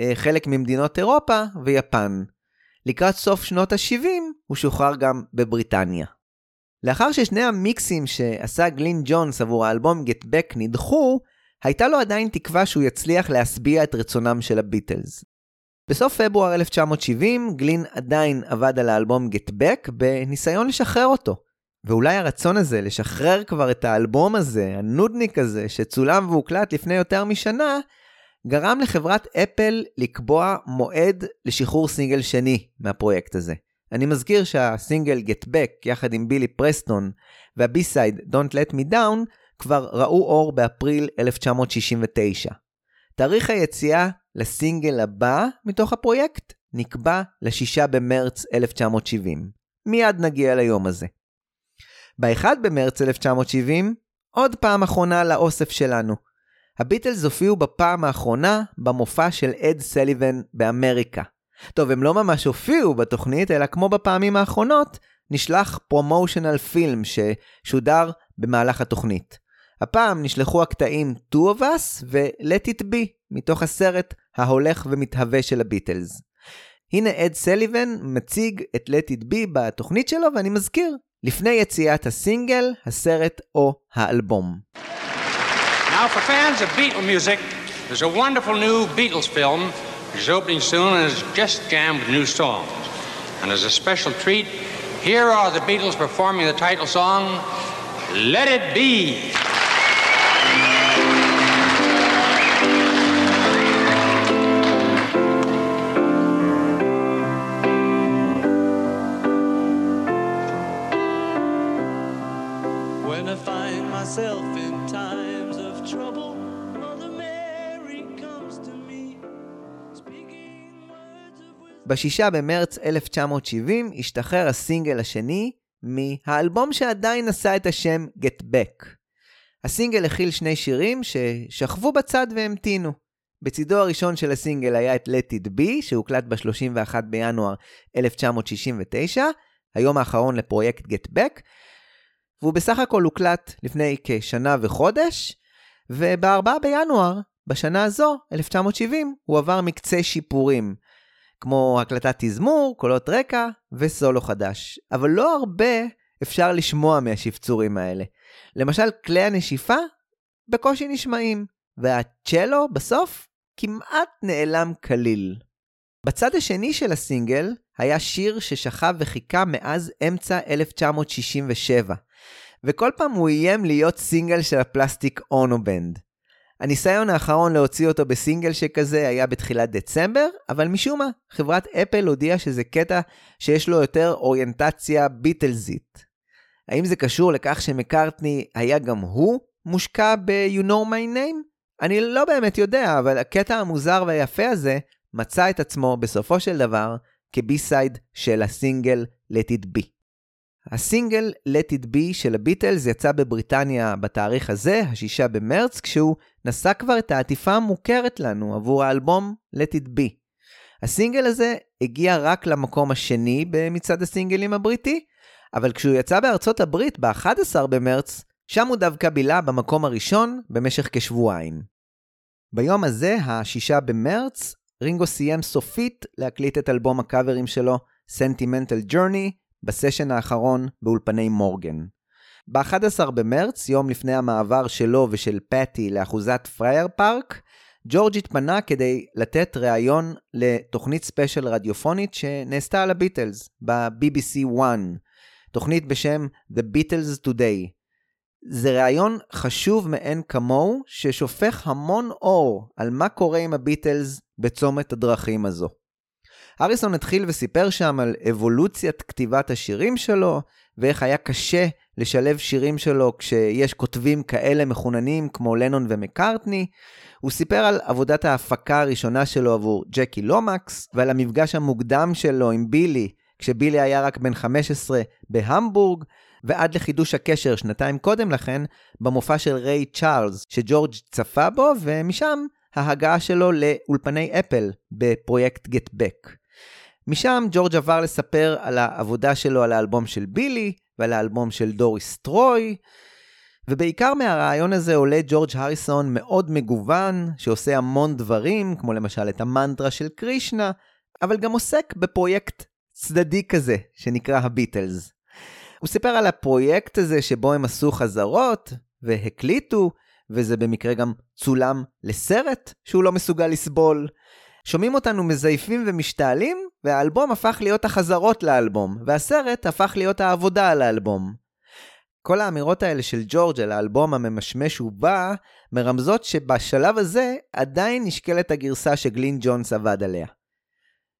S2: אה, חלק ממדינות אירופה ויפן. לקראת סוף שנות ה-70 הוא שוחרר גם בבריטניה. לאחר ששני המיקסים שעשה גלין ג'ונס עבור האלבום Get Back נדחו, הייתה לו עדיין תקווה שהוא יצליח להשביע את רצונם של הביטלס. בסוף פברואר 1970 גלין עדיין עבד על האלבום Get Back בניסיון לשחרר אותו. ואולי הרצון הזה לשחרר כבר את האלבום הזה, הנודניק הזה, שצולם והוקלט לפני יותר משנה, גרם לחברת אפל לקבוע מועד לשחרור סינגל שני מהפרויקט הזה. אני מזכיר שהסינגל Get Back יחד עם בילי פרסטון והבי-סייד Don't Let Me Down כבר ראו אור באפריל 1969. תאריך היציאה לסינגל הבא מתוך הפרויקט נקבע ל-6 במרץ 1970. מיד נגיע ליום הזה. ב-1 במרץ 1970, עוד פעם אחרונה לאוסף שלנו. הביטלס הופיעו בפעם האחרונה במופע של אד סליבן באמריקה. טוב, הם לא ממש הופיעו בתוכנית, אלא כמו בפעמים האחרונות, נשלח פרומושנל פילם ששודר במהלך התוכנית. הפעם נשלחו הקטעים Two of Us ו-Let It Be מתוך הסרט ההולך ומתהווה של הביטלס. הנה אד סליבן מציג את Let It Be בתוכנית שלו, ואני מזכיר, לפני יציאת הסינגל, הסרט או האלבום.
S11: Now, for fans of Beatle music, there's a wonderful new Beatles film is opening soon and is just jammed with new songs. And as a special treat, here are the Beatles performing the title song, Let It Be.
S2: ב-6 במרץ 1970 השתחרר הסינגל השני מהאלבום שעדיין נשא את השם Get Back. הסינגל הכיל שני שירים ששכבו בצד והמתינו. בצידו הראשון של הסינגל היה את Let It Be, שהוקלט ב-31 בינואר 1969, היום האחרון לפרויקט Get Back, והוא בסך הכל הוקלט לפני כשנה וחודש, וב-4 בינואר, בשנה הזו, 1970, הוא עבר מקצה שיפורים, כמו הקלטת תזמור, קולות רקע וסולו חדש. אבל לא הרבה אפשר לשמוע מהשפצורים האלה. למשל, כלי הנשיפה בקושי נשמעים, והצ'לו בסוף כמעט נעלם כליל. בצד השני של הסינגל היה שיר ששכב וחיכה מאז אמצע 1967, וכל פעם הוא איים להיות סינגל של הפלסטיק אונו בנד. הניסיון האחרון להוציא אותו בסינגל שכזה היה בתחילת דצמבר, אבל משום מה, חברת אפל הודיעה שזה קטע שיש לו יותר אוריינטציה ביטלזית. האם זה קשור לכך שמקארטני היה גם הוא מושקע ב-You know my name? אני לא באמת יודע, אבל הקטע המוזר והיפה הזה מצא את עצמו בסופו של דבר כ B-side של הסינגל Let It Be. הסינגל Let It Be של הביטלס יצא בבריטניה בתאריך הזה, השישה במרץ, כשהוא נשא כבר את העטיפה המוכרת לנו עבור האלבום Let It Be. הסינגל הזה הגיע רק למקום השני במצעד הסינגלים הבריטי, אבל כשהוא יצא בארצות הברית ב-11 במרץ, שם הוא דווקא בילה במקום הראשון במשך כשבועיים. ביום הזה, השישה במרץ, רינגו סיים סופית להקליט את אלבום הקאברים שלו, Sentimental Journey, בסשן האחרון באולפני מורגן. ב-11 במרץ, יום לפני המעבר שלו ושל פטי לאחוזת פרייר פארק, ג'ורג' התפנה כדי לתת ראיון לתוכנית ספיישל רדיופונית שנעשתה על הביטלס, ב-BBC 1, תוכנית בשם The Beatles Today. זה ראיון חשוב מאין כמוהו, ששופך המון אור על מה קורה עם הביטלס בצומת הדרכים הזו. אריסון התחיל וסיפר שם על אבולוציית כתיבת השירים שלו, ואיך היה קשה לשלב שירים שלו כשיש כותבים כאלה מחוננים כמו לנון ומקארטני. הוא סיפר על עבודת ההפקה הראשונה שלו עבור ג'קי לומקס, ועל המפגש המוקדם שלו עם בילי, כשבילי היה רק בן 15 בהמבורג, ועד לחידוש הקשר שנתיים קודם לכן, במופע של ריי צ'ארלס, שג'ורג' צפה בו, ומשם ההגעה שלו לאולפני אפל בפרויקט גט בק. משם ג'ורג' עבר לספר על העבודה שלו על האלבום של בילי ועל האלבום של דוריס טרוי, ובעיקר מהרעיון הזה עולה ג'ורג' הריסון מאוד מגוון, שעושה המון דברים, כמו למשל את המנטרה של קרישנה, אבל גם עוסק בפרויקט צדדי כזה, שנקרא הביטלס. הוא סיפר על הפרויקט הזה שבו הם עשו חזרות, והקליטו, וזה במקרה גם צולם לסרט שהוא לא מסוגל לסבול. שומעים אותנו מזייפים ומשתעלים, והאלבום הפך להיות החזרות לאלבום, והסרט הפך להיות העבודה על האלבום. כל האמירות האלה של ג'ורג' על האלבום הממשמש ובא, מרמזות שבשלב הזה עדיין נשקלת הגרסה שגלין ג'ונס עבד עליה.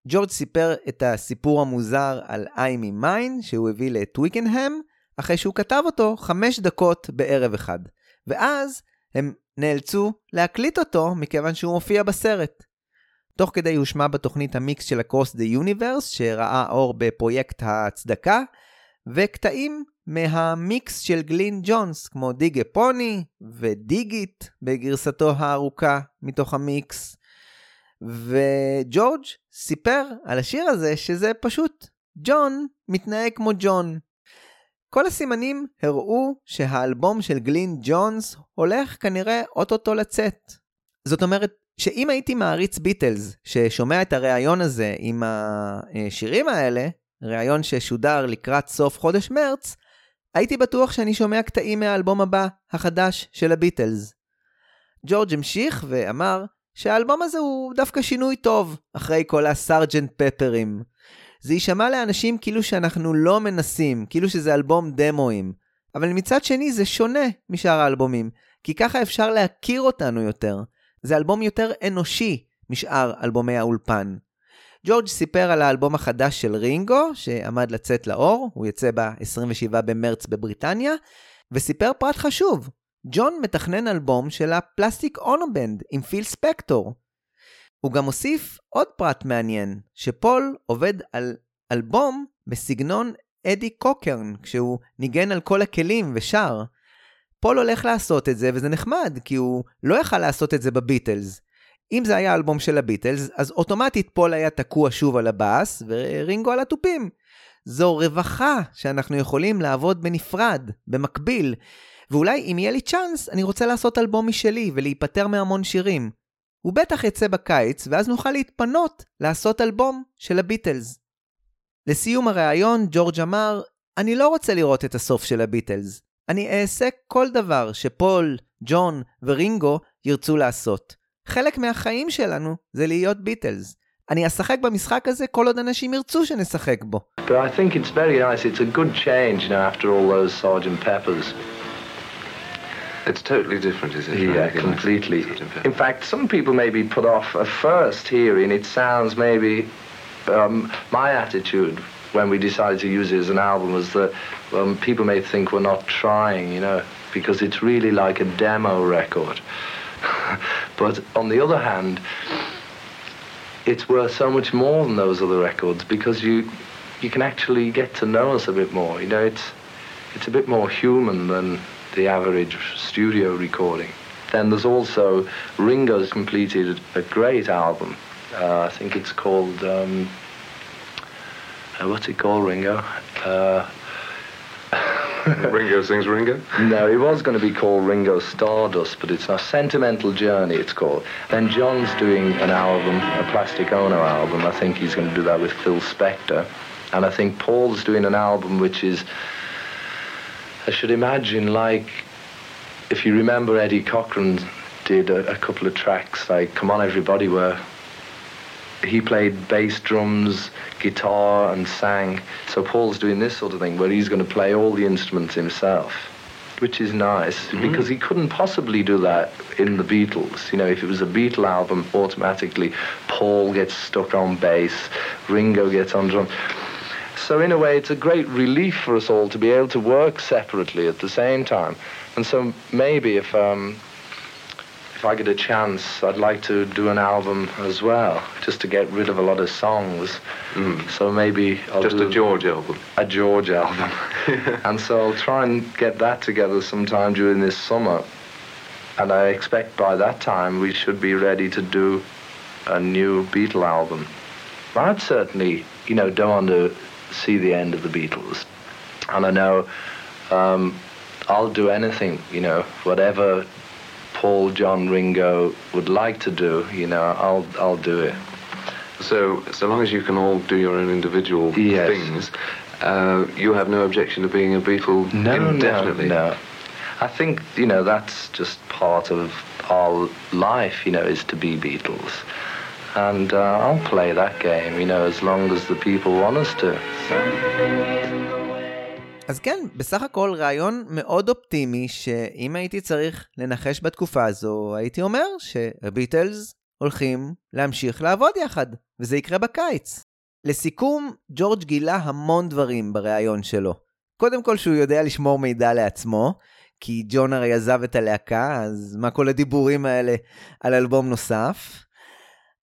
S2: ג'ורג' סיפר את הסיפור המוזר על I'm in mine שהוא הביא לטוויקנהם, אחרי שהוא כתב אותו חמש דקות בערב אחד. ואז הם נאלצו להקליט אותו מכיוון שהוא מופיע בסרט. תוך כדי הושמע בתוכנית המיקס של ה-Cross the Universe שראה אור בפרויקט ההצדקה, וקטעים מהמיקס של גלין ג'ונס, כמו דיגה פוני ודיגיט בגרסתו הארוכה מתוך המיקס. וג'ורג' סיפר על השיר הזה שזה פשוט ג'ון מתנהג כמו ג'ון. כל הסימנים הראו שהאלבום של גלין ג'ונס הולך כנראה אוטוטו לצאת. זאת אומרת שאם הייתי מעריץ ביטלס ששומע את הריאיון הזה עם השירים האלה, ריאיון ששודר לקראת סוף חודש מרץ, הייתי בטוח שאני שומע קטעים מהאלבום הבא, החדש של הביטלס. ג'ורג' המשיך ואמר שהאלבום הזה הוא דווקא שינוי טוב, אחרי כל הסארג'נט פפרים. זה יישמע לאנשים כאילו שאנחנו לא מנסים, כאילו שזה אלבום דמואים. אבל מצד שני זה שונה משאר האלבומים, כי ככה אפשר להכיר אותנו יותר. זה אלבום יותר אנושי משאר אלבומי האולפן. ג'ורג' סיפר על האלבום החדש של רינגו, שעמד לצאת לאור, הוא יצא ב-27 במרץ בבריטניה, וסיפר פרט חשוב, ג'ון מתכנן אלבום של הפלסטיק אונו בנד עם פיל ספקטור. הוא גם הוסיף עוד פרט מעניין, שפול עובד על אלבום בסגנון אדי קוקרן, כשהוא ניגן על כל הכלים ושר. פול הולך לעשות את זה, וזה נחמד, כי הוא לא יכל לעשות את זה בביטלס. אם זה היה אלבום של הביטלס, אז אוטומטית פול היה תקוע שוב על הבאס, ורינגו על התופים. זו רווחה שאנחנו יכולים לעבוד בנפרד, במקביל. ואולי אם יהיה לי צ'אנס, אני רוצה לעשות אלבום משלי ולהיפטר מהמון שירים. הוא בטח יצא בקיץ, ואז נוכל להתפנות לעשות אלבום של הביטלס. לסיום הריאיון, ג'ורג' אמר, אני לא רוצה לראות את הסוף של הביטלס. אני אעשה כל דבר שפול, ג'ון ורינגו ירצו לעשות. חלק מהחיים שלנו זה להיות ביטלס. אני אשחק במשחק הזה כל עוד אנשים ירצו שנשחק בו.
S3: But I think it's very nice. It's a good change, you know, after all those Sergeant Peppers.
S13: It's totally different, is it?
S3: Yeah, completely. In fact, some people may be put off at first hearing it sounds maybe. Um, my attitude when we decided to use it as an album was that um, people may think we're not trying, you know, because it's really like a demo record. [laughs] but on the other hand, it's worth so much more than those other records because you you can actually get to know us a bit more. You know, it's it's a bit more human than the average studio recording. Then there's also Ringo's completed a great album. Uh, I think it's called um, uh, what's it called, Ringo? Uh, [laughs]
S13: Ringo sings Ringo?
S3: no, it was going to be called Ringo Stardust, but it's a sentimental journey. It's called. Then John's doing an album, a Plastic Ono album. I think he's going to do that with Phil Spector, and I think Paul's doing an album which is I should imagine like if you remember Eddie Cochran did a, a couple of tracks like Come On Everybody where he played bass drums, guitar and sang. So Paul's doing this sort of thing where he's going to play all the instruments himself. Which is nice because he couldn't possibly do that in the Beatles. You know, if it was a Beatle album, automatically Paul gets stuck on bass, Ringo gets on drum. So in a way, it's a great relief for us all to be able to work separately at the same time. And so maybe if um, I get a chance, I'd like to do an album as well, just to get rid of a lot of songs. So maybe I'll
S13: Just
S3: do
S13: a George album.
S3: a George album. [laughs] and so I'll try and get that together sometime during this summer. And I expect by that time we should be ready to do a new Beatle album. I'd certainly, you know, don't want to see the end of the Beatles. And I know um, I'll do anything, you know, whatever Paul, John, Ringo would like to do, you know, I'll, I'll do it.
S13: So, so long as you can all do your own individual
S3: Yes.
S13: things, uh, you have no objection to being a Beatle
S3: No,
S13: indefinitely.
S3: no, no. I think, you know, that's just part of our life, you know, is to be Beatles. And uh, I'll play that game, you know, as long as the people want us to.
S2: אז כן, בסך הכל רעיון מאוד אופטימי, שאם הייתי צריך לנחש בתקופה הזו, הייתי אומר שהביטלס הולכים להמשיך לעבוד יחד, וזה יקרה בקיץ. לסיכום, ג'ורג' גילה המון דברים בריאיון שלו. קודם כל שהוא יודע לשמור מידע לעצמו, כי ג'ון הרי עזב את הלהקה, אז מה כל הדיבורים האלה על אלבום נוסף?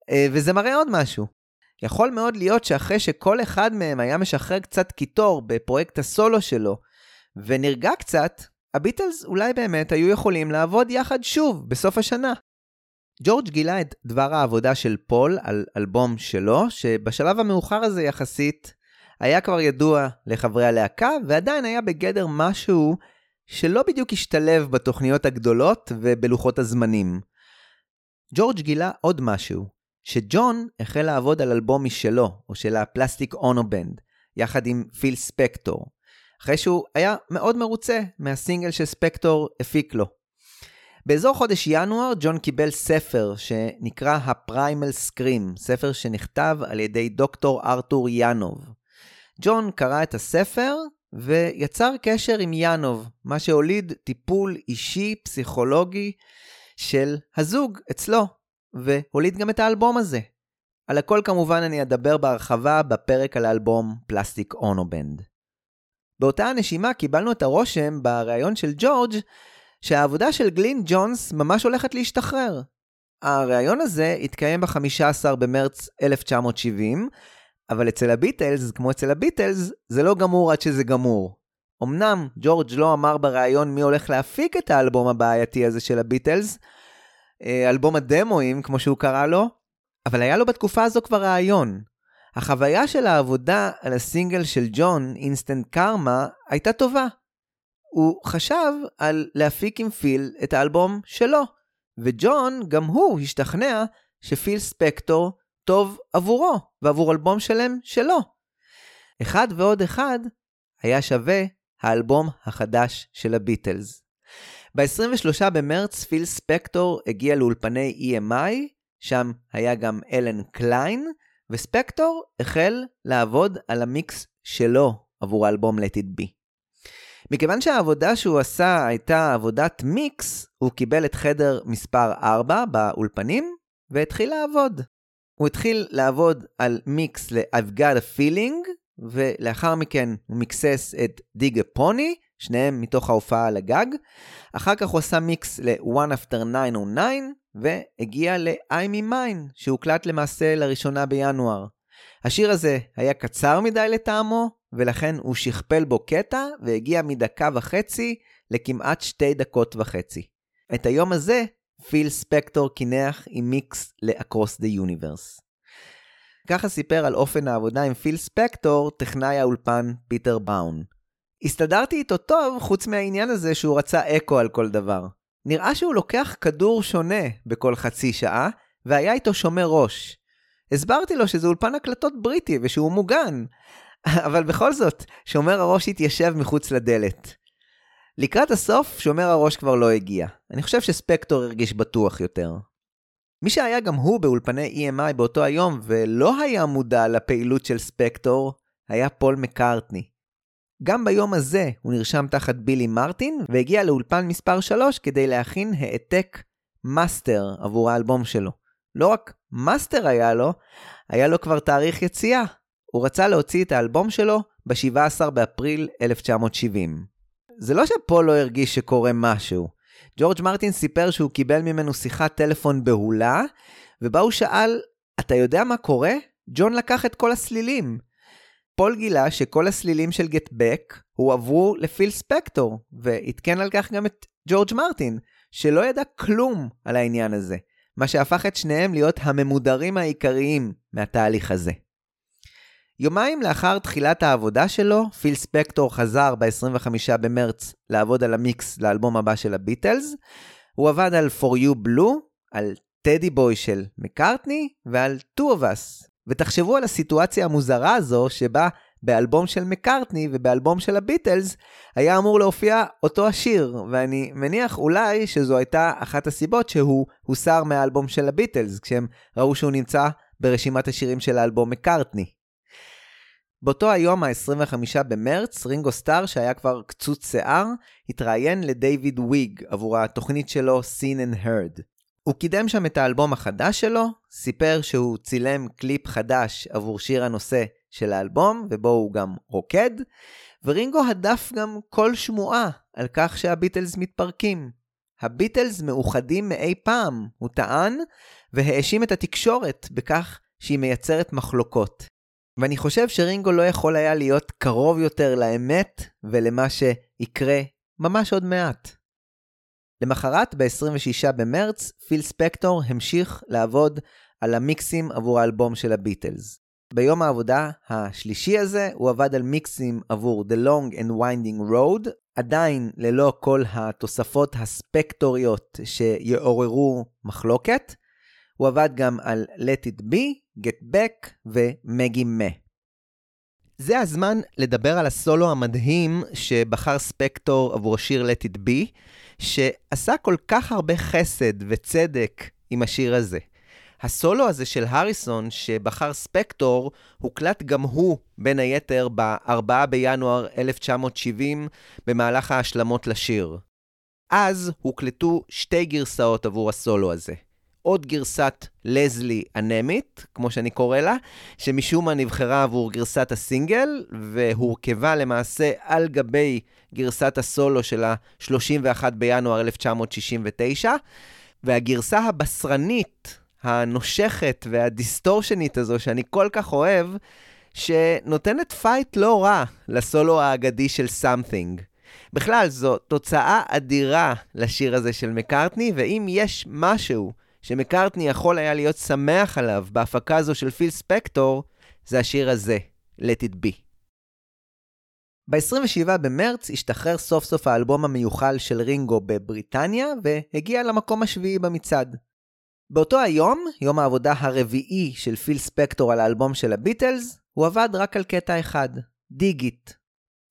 S2: אה, וזה מראה עוד משהו. יכול מאוד להיות שאחרי שכל אחד מהם היה משחרר קצת קיטור בפרויקט הסולו שלו, ונרגע קצת, הביטלס אולי באמת היו יכולים לעבוד יחד שוב בסוף השנה. ג'ורג' גילה את דבר העבודה של פול על אלבום שלו, שבשלב המאוחר הזה יחסית היה כבר ידוע לחברי הלהקה, ועדיין היה בגדר משהו שלא בדיוק השתלב בתוכניות הגדולות ובלוחות הזמנים. ג'ורג' גילה עוד משהו, שג'ון החל לעבוד על אלבום משלו, או של הפלסטיק אונו בנד, יחד עם פיל ספקטור, אחרי שהוא היה מאוד מרוצה מהסינגל שספקטור הפיק לו. באזור חודש ינואר ג'ון קיבל ספר שנקרא ה Primal Scream, ספר שנכתב על ידי דוקטור ארתור יאנוב. ג'ון קרא את הספר ויצר קשר עם ינוב, מה שהוליד טיפול אישי פסיכולוגי של הזוג אצלו, והוליד גם את האלבום הזה. על הכל כמובן אני אדבר בהרחבה בפרק על האלבום פלסטיק אונו בנד. באותה הנשימה קיבלנו את הרושם בריאיון של ג'ורג' שהעבודה של גלין ג'ונס ממש הולכת להשתחרר. הריאיון הזה התקיים ב-15 במרץ 1970, אבל אצל הביטלס, כמו אצל הביטלס, זה לא גמור עד שזה גמור. אמנם ג'ורג' לא אמר בריאיון מי הולך להפיק את האלבום הבעייתי הזה של הביטלס, אלבום הדמואים, כמו שהוא קרא לו, אבל היה לו בתקופה הזו כבר רעיון. החוויה של העבודה על הסינגל של ג'ון, Instant Karma, הייתה טובה. הוא חשב על להפיק עם פיל את האלבום שלו, וג'ון, גם הוא השתכנע שפיל ספקטור טוב עבורו, ועבור אלבום שלם שלו. אחד ועוד אחד היה שווה האלבום החדש של הביטלס. ב-23 במרץ פיל ספקטור הגיע לאולפני EMI, שם היה גם אלן קליין, וספקטור החל לעבוד על המיקס שלו עבור האלבום Let It Be. מכיוון שהעבודה שהוא עשה הייתה עבודת מיקס, הוא קיבל את חדר מספר 4 באולפנים והתחיל לעבוד. הוא התחיל לעבוד על מיקס ל-I've got a feeling, ולאחר מכן הוא מיקסס את Dig a Pony, שניהם מתוך ההופעה על הגג. אחר כך הוא עשה מיקס ל-One After 909, והגיע ל-I'm in Mine, שהוקלט למעשה לראשונה בינואר. השיר הזה היה קצר מדי לטעמו, ולכן הוא שכפל בו קטע, והגיע מדקה וחצי לכמעט שתי דקות וחצי. את היום הזה פיל ספקטור קינח עם מיקס ל-Across the Universe. ככה סיפר על אופן העבודה עם פיל ספקטור, טכנאי האולפן פיטר באון. הסתדרתי איתו טוב, חוץ מהעניין הזה שהוא רצה אקו על כל דבר. נראה שהוא לוקח כדור שונה בכל חצי שעה, והיה איתו שומר ראש. הסברתי לו שזה אולפן הקלטות בריטי ושהוא מוגן, [laughs] אבל בכל זאת, שומר הראש התיישב מחוץ לדלת. לקראת הסוף, שומר הראש כבר לא הגיע. אני חושב שספקטור הרגיש בטוח יותר. מי שהיה גם הוא באולפני EMI באותו היום ולא היה מודע לפעילות של ספקטור, היה פול מקארטני. גם ביום הזה הוא נרשם תחת בילי מרטין והגיע לאולפן מספר 3 כדי להכין העתק מאסטר עבור האלבום שלו. לא רק מאסטר היה לו, היה לו כבר תאריך יציאה. הוא רצה להוציא את האלבום שלו ב-17 באפריל 1970. זה לא שפול לא הרגיש שקורה משהו. ג'ורג' מרטין סיפר שהוא קיבל ממנו שיחת טלפון בהולה, ובה הוא שאל, אתה יודע מה קורה? ג'ון לקח את כל הסלילים. פול גילה שכל הסלילים של גט בק הועברו לפיל ספקטור, ועדכן על כך גם את ג'ורג' מרטין, שלא ידע כלום על העניין הזה, מה שהפך את שניהם להיות הממודרים העיקריים מהתהליך הזה. יומיים לאחר תחילת העבודה שלו, פיל ספקטור חזר ב-25 במרץ לעבוד על המיקס לאלבום הבא של הביטלס. הוא עבד על For You Blue, על טדי בוי של מקארטני ועל Two of Us ותחשבו על הסיטואציה המוזרה הזו שבה באלבום של מקארטני ובאלבום של הביטלס היה אמור להופיע אותו השיר, ואני מניח אולי שזו הייתה אחת הסיבות שהוא הוסר מהאלבום של הביטלס, כשהם ראו שהוא נמצא ברשימת השירים של האלבום מקארטני. באותו היום, ה-25 במרץ, רינגו סטאר, שהיה כבר קצוץ שיער, התראיין לדייוויד וויג עבור התוכנית שלו Seen and Heard. הוא קידם שם את האלבום החדש שלו, סיפר שהוא צילם קליפ חדש עבור שיר הנושא של האלבום, ובו הוא גם רוקד, ורינגו הדף גם כל שמועה על כך שהביטלס מתפרקים. הביטלס מאוחדים מאי פעם, הוא טען, והאשים את התקשורת בכך שהיא מייצרת מחלוקות. ואני חושב שרינגו לא יכול היה להיות קרוב יותר לאמת ולמה שיקרה ממש עוד מעט. למחרת, ב-26 במרץ, פיל ספקטור המשיך לעבוד על המיקסים עבור האלבום של הביטלס. ביום העבודה השלישי הזה הוא עבד על מיקסים עבור The Long and Winding Road, עדיין ללא כל התוספות הספקטוריות שיעוררו מחלוקת. הוא עבד גם על Let It Be, Get Back ומגי מה. זה הזמן לדבר על הסולו המדהים שבחר ספקטור עבור השיר Let It Be, שעשה כל כך הרבה חסד וצדק עם השיר הזה. הסולו הזה של הריסון שבחר ספקטור, הוקלט גם הוא, בין היתר, ב-4 בינואר 1970, במהלך ההשלמות לשיר. אז הוקלטו שתי גרסאות עבור הסולו הזה. עוד גרסת לזלי אנמית, כמו שאני קורא לה, שמשום מה נבחרה עבור גרסת הסינגל, והורכבה למעשה על גבי גרסת הסולו של ה-31 בינואר 1969, והגרסה הבשרנית, הנושכת והדיסטורשנית הזו, שאני כל כך אוהב, שנותנת fight לא רע לסולו האגדי של Something. בכלל, זו תוצאה אדירה לשיר הזה של מקארטני, ואם יש משהו שמקארטני יכול היה להיות שמח עליו בהפקה הזו של פיל ספקטור, זה השיר הזה, Let It Be. ב-27 במרץ השתחרר סוף סוף האלבום המיוחל של רינגו בבריטניה, והגיע למקום השביעי במצעד. באותו היום, יום העבודה הרביעי של פיל ספקטור על האלבום של הביטלס, הוא עבד רק על קטע אחד, דיגיט.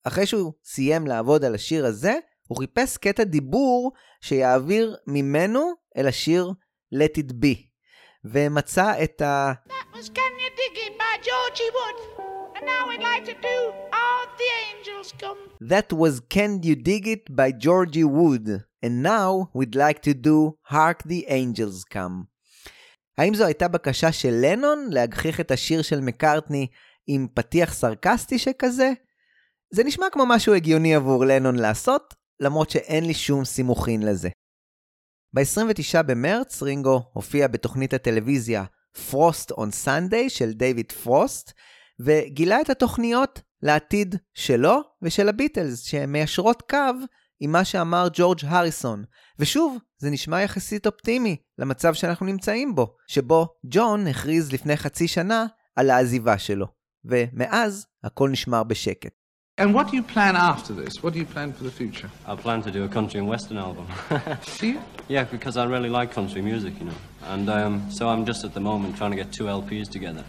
S2: אחרי שהוא סיים לעבוד על השיר הזה, הוא חיפש קטע דיבור שיעביר ממנו אל השיר Let It Be, ומצא את ה...
S14: was Can You Dig It by Georgie Wood. And now we'd like to do All the Angels Come.
S2: That was Can You Dig It by Georgie Wood, and now we'd like to do Hark the Angels Come. האם זו הייתה בקשה של לנון להגחיך את השיר של מקארטני עם פתיח סרקסטי שכזה? זה נשמע כמו משהו הגיוני עבור לנון לעשות, למרות שאין לי שום סימוכין לזה. ב-29 במרץ רינגו הופיע בתוכנית הטלוויזיה Frost on Sunday של דייוויד פרוסט, וגילה את התוכניות לעתיד שלו ושל הביטלס, שהן מיישרות קו עם מה שאמר ג'ורג' הריסון. ושוב, זה נשמע יחסית אופטימי למצב שאנחנו נמצאים בו, שבו ג'ון הכריז לפני חצי שנה על העזיבה שלו, ומאז הכל נשמר בשקט.
S15: And what do you plan after this? What do you plan for the future?
S1: I plan to do a country and western album. [laughs]
S15: Do you?
S1: yeah, because I really like country music, you know. And um, so I'm just at the moment trying to get two LPs together.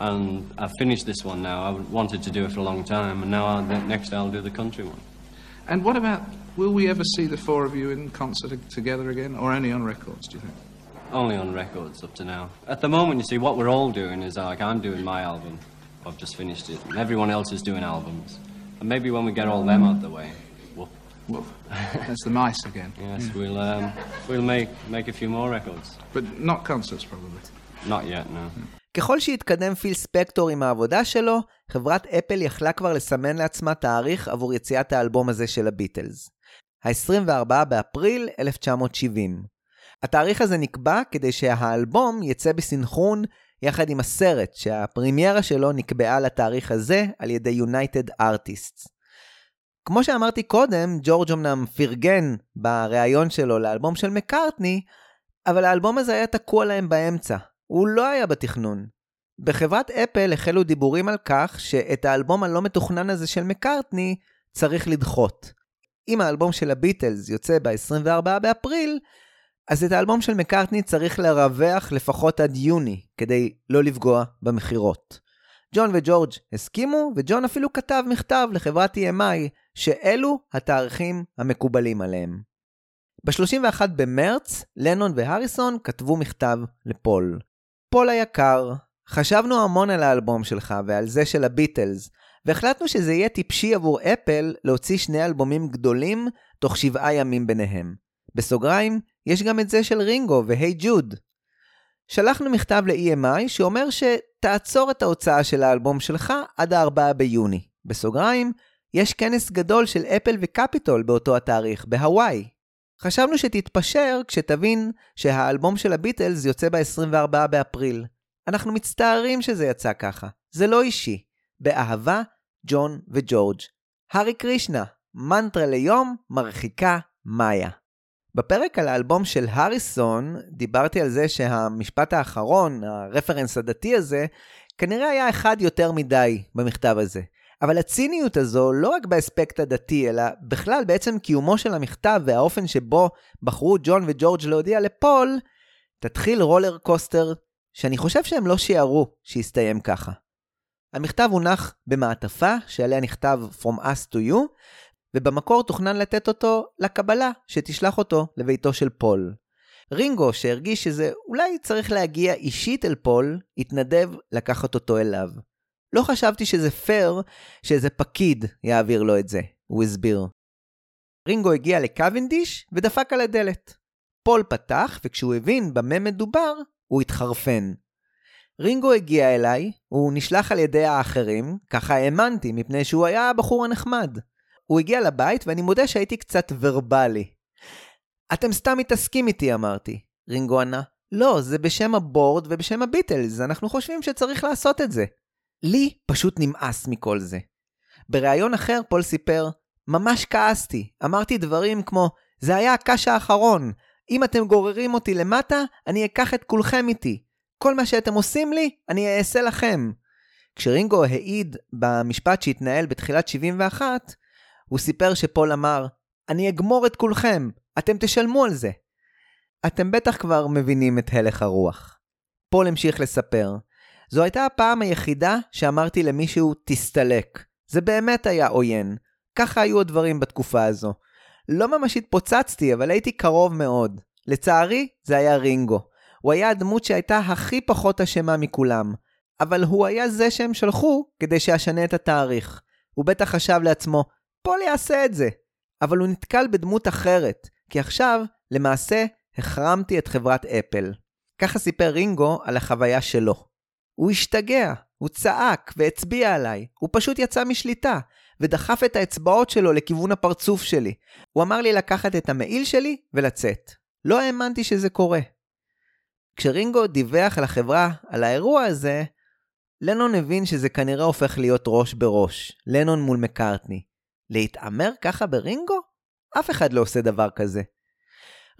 S1: And I've finished this one now. I wanted to do it for a long time, and now I'll, next I'll do the country one.
S15: And what about, will we ever see the four of you in concert together again, or only on records, do you think?
S1: Only on records up to now. At the moment, you see, what we're all doing is like I'm doing my album. I've just finished it, and everyone else is doing albums. And maybe when we get all them out the way, whoop.
S15: Woof. That's the mice again.
S1: Yes, we'll um, we'll make make a few more records.
S15: But not concerts, probably.
S1: Not yet, no.
S2: ככל שהתקדם פיל ספקטור עם העבודה שלו, חברת אפל יכלה כבר לסמן לעצמה תאריך עבור יציאת האלבום הזה של הביטלס. ה-24 באפריל 1970. התאריך הזה נקבע כדי שהאלבום יצא בסנכרון יחד עם הסרט, שהפרימיירה שלו נקבעה לתאריך הזה על ידי United Artists. כמו שאמרתי קודם, ג'ורג' אמנם פרגן בריאיון שלו לאלבום של מקארטני, אבל האלבום הזה היה תקוע להם באמצע. הוא לא היה בתכנון. בחברת אפל החלו דיבורים על כך שאת האלבום הלא מתוכנן הזה של מקארטני צריך לדחות. אם האלבום של הביטלס יוצא ב-24 באפריל, אז את האלבום של מקארטני צריך לרווח לפחות עד יוני, כדי לא לפגוע במכירות. ג'ון וג'ורג' הסכימו, וג'ון אפילו כתב מכתב לחברת EMI, שאלו התאריכים המקובלים עליהם. ב-31 במרץ, לנון והריסון כתבו מכתב לפול. פול היקר, חשבנו המון על האלבום שלך ועל זה של הביטלס, והחלטנו שזה יהיה טיפשי עבור אפל להוציא שני אלבומים גדולים תוך שבעה ימים ביניהם. בסוגריים, יש גם את זה של רינגו והי ג'וד. שלחנו מכתב ל-EMI שאומר שתעצור את ההוצאה של האלבום שלך עד ה-4 ביוני. בסוגריים, יש כנס גדול של אפל וקפיטול באותו התאריך, בהוואי. חשבנו שתתפשר כשתבין שהאלבום של הביטלס יוצא ב-24 באפריל. אנחנו מצטערים שזה יצא ככה, זה לא אישי. באהבה, ג'ון וג'ורג'. הארי קרישנה, מנטרה ליום, מרחיקה מאיה. בפרק על האלבום של הריסון, דיברתי על זה שהמשפט האחרון, הרפרנס הדתי הזה, כנראה היה אחד יותר מדי במכתב הזה. אבל הציניות הזו, לא רק באספקט הדתי, אלא בכלל בעצם קיומו של המכתב והאופן שבו בחרו ג'ון וג'ורג' להודיע לפול, תתחיל רולר קוסטר שאני חושב שהם לא שיערו שיסתיים ככה. המכתב הונח במעטפה שעליה נכתב From us to you, ובמקור תוכנן לתת אותו לקבלה שתשלח אותו לביתו של פול. רינגו, שהרגיש שזה אולי צריך להגיע אישית אל פול, התנדב לקחת אותו אליו. לא חשבתי שזה פייר שאיזה פקיד יעביר לו את זה, הוא הסביר. רינגו הגיע לקוונדיש ודפק על הדלת. פול פתח, וכשהוא הבין במה מדובר, הוא התחרפן. רינגו הגיע אליי, הוא נשלח על ידי האחרים, ככה האמנתי, מפני שהוא היה הבחור הנחמד. הוא הגיע לבית, ואני מודה שהייתי קצת verbally. אתם סתם מתעסקים איתי, אמרתי. רינגו ענה, לא, זה בשם הבורד ובשם הביטלס, אנחנו חושבים שצריך לעשות את זה. לי פשוט נמאס מכל זה. בריאיון אחר פול סיפר, ממש כעסתי, אמרתי דברים כמו, זה היה הקש האחרון, אם אתם גוררים אותי למטה, אני אקח את כולכם איתי. כל מה שאתם עושים לי, אני אעשה לכם. כשרינגו העיד במשפט שהתנהל בתחילת 71, הוא סיפר שפול אמר, אני אגמור את כולכם, אתם תשלמו על זה. אתם בטח כבר מבינים את הלך הרוח. פול המשיך לספר, זו הייתה הפעם היחידה שאמרתי למישהו, תסתלק. זה באמת היה עוין. ככה היו הדברים בתקופה הזו. לא ממש התפוצצתי, אבל הייתי קרוב מאוד. לצערי, זה היה רינגו. הוא היה הדמות שהייתה הכי פחות אשמה מכולם. אבל הוא היה זה שהם שלחו כדי שאשנה את התאריך. הוא בטח חשב לעצמו, פול יעשה את זה. אבל הוא נתקל בדמות אחרת, כי עכשיו, למעשה, החרמתי את חברת אפל. ככה סיפר רינגו על החוויה שלו. הוא השתגע, הוא צעק והצביע עליי, הוא פשוט יצא משליטה, ודחף את האצבעות שלו לכיוון הפרצוף שלי. הוא אמר לי לקחת את המעיל שלי ולצאת. לא האמנתי שזה קורה. כשרינגו דיווח לחברה על האירוע הזה, לנון הבין שזה כנראה הופך להיות ראש בראש, לנון מול מקארטני. להתעמר ככה ברינגו? אף אחד לא עושה דבר כזה.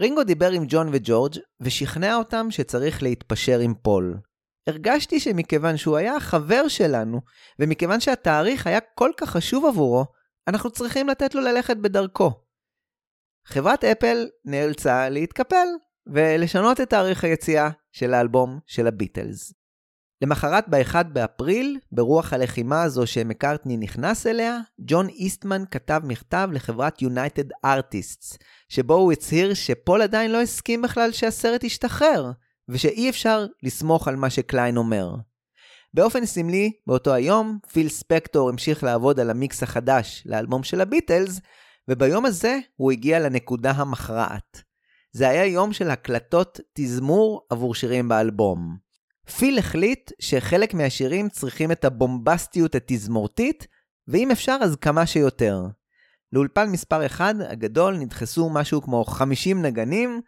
S2: רינגו דיבר עם ג'ון וג'ורג' ושכנע אותם שצריך להתפשר עם פול. הרגשתי שמכיוון שהוא היה החבר שלנו, ומכיוון שהתאריך היה כל כך חשוב עבורו, אנחנו צריכים לתת לו ללכת בדרכו. חברת אפל נאלצה להתקפל ולשנות את תאריך היציאה של האלבום של הביטלס. למחרת ב-1 באפריל, ברוח הלחימה הזו שמקארטני נכנס אליה, ג'ון איסטמן כתב מכתב לחברת United Artists, שבו הוא הצהיר שפול עדיין לא הסכים בכלל שהסרט ישתחרר, ושאי אפשר לסמוך על מה שקליין אומר. באופן סמלי, באותו היום, פיל ספקטור המשיך לעבוד על המיקס החדש לאלבום של הביטלס, וביום הזה הוא הגיע לנקודה המכרעת. זה היה יום של הקלטות תזמור עבור שירים באלבום. פיל החליט שחלק מהשירים צריכים את הבומבסטיות התזמורתית, ואם אפשר אז כמה שיותר. לאולפן מספר 1 הגדול נדחסו משהו כמו 50 נגנים,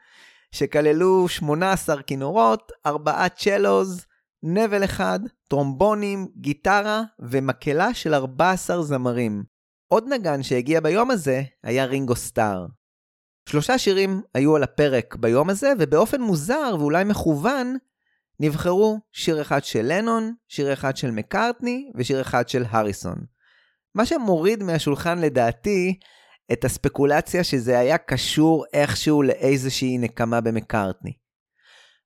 S2: שכללו 18 כינורות, 4 צ'לוז, נבל אחד, טרומבונים, גיטרה ומקהלה של 14 זמרים. עוד נגן שהגיע ביום הזה היה רינגו סטאר. שלושה שירים היו על הפרק ביום הזה, ובאופן מוזר ואולי מכוון, נבחרו שיר אחד של לנון, שיר אחד של מקארטני ושיר אחד של הריסון. מה שמוריד מהשולחן לדעתי את הספקולציה שזה היה קשור איכשהו לאיזושהי נקמה במקארטני.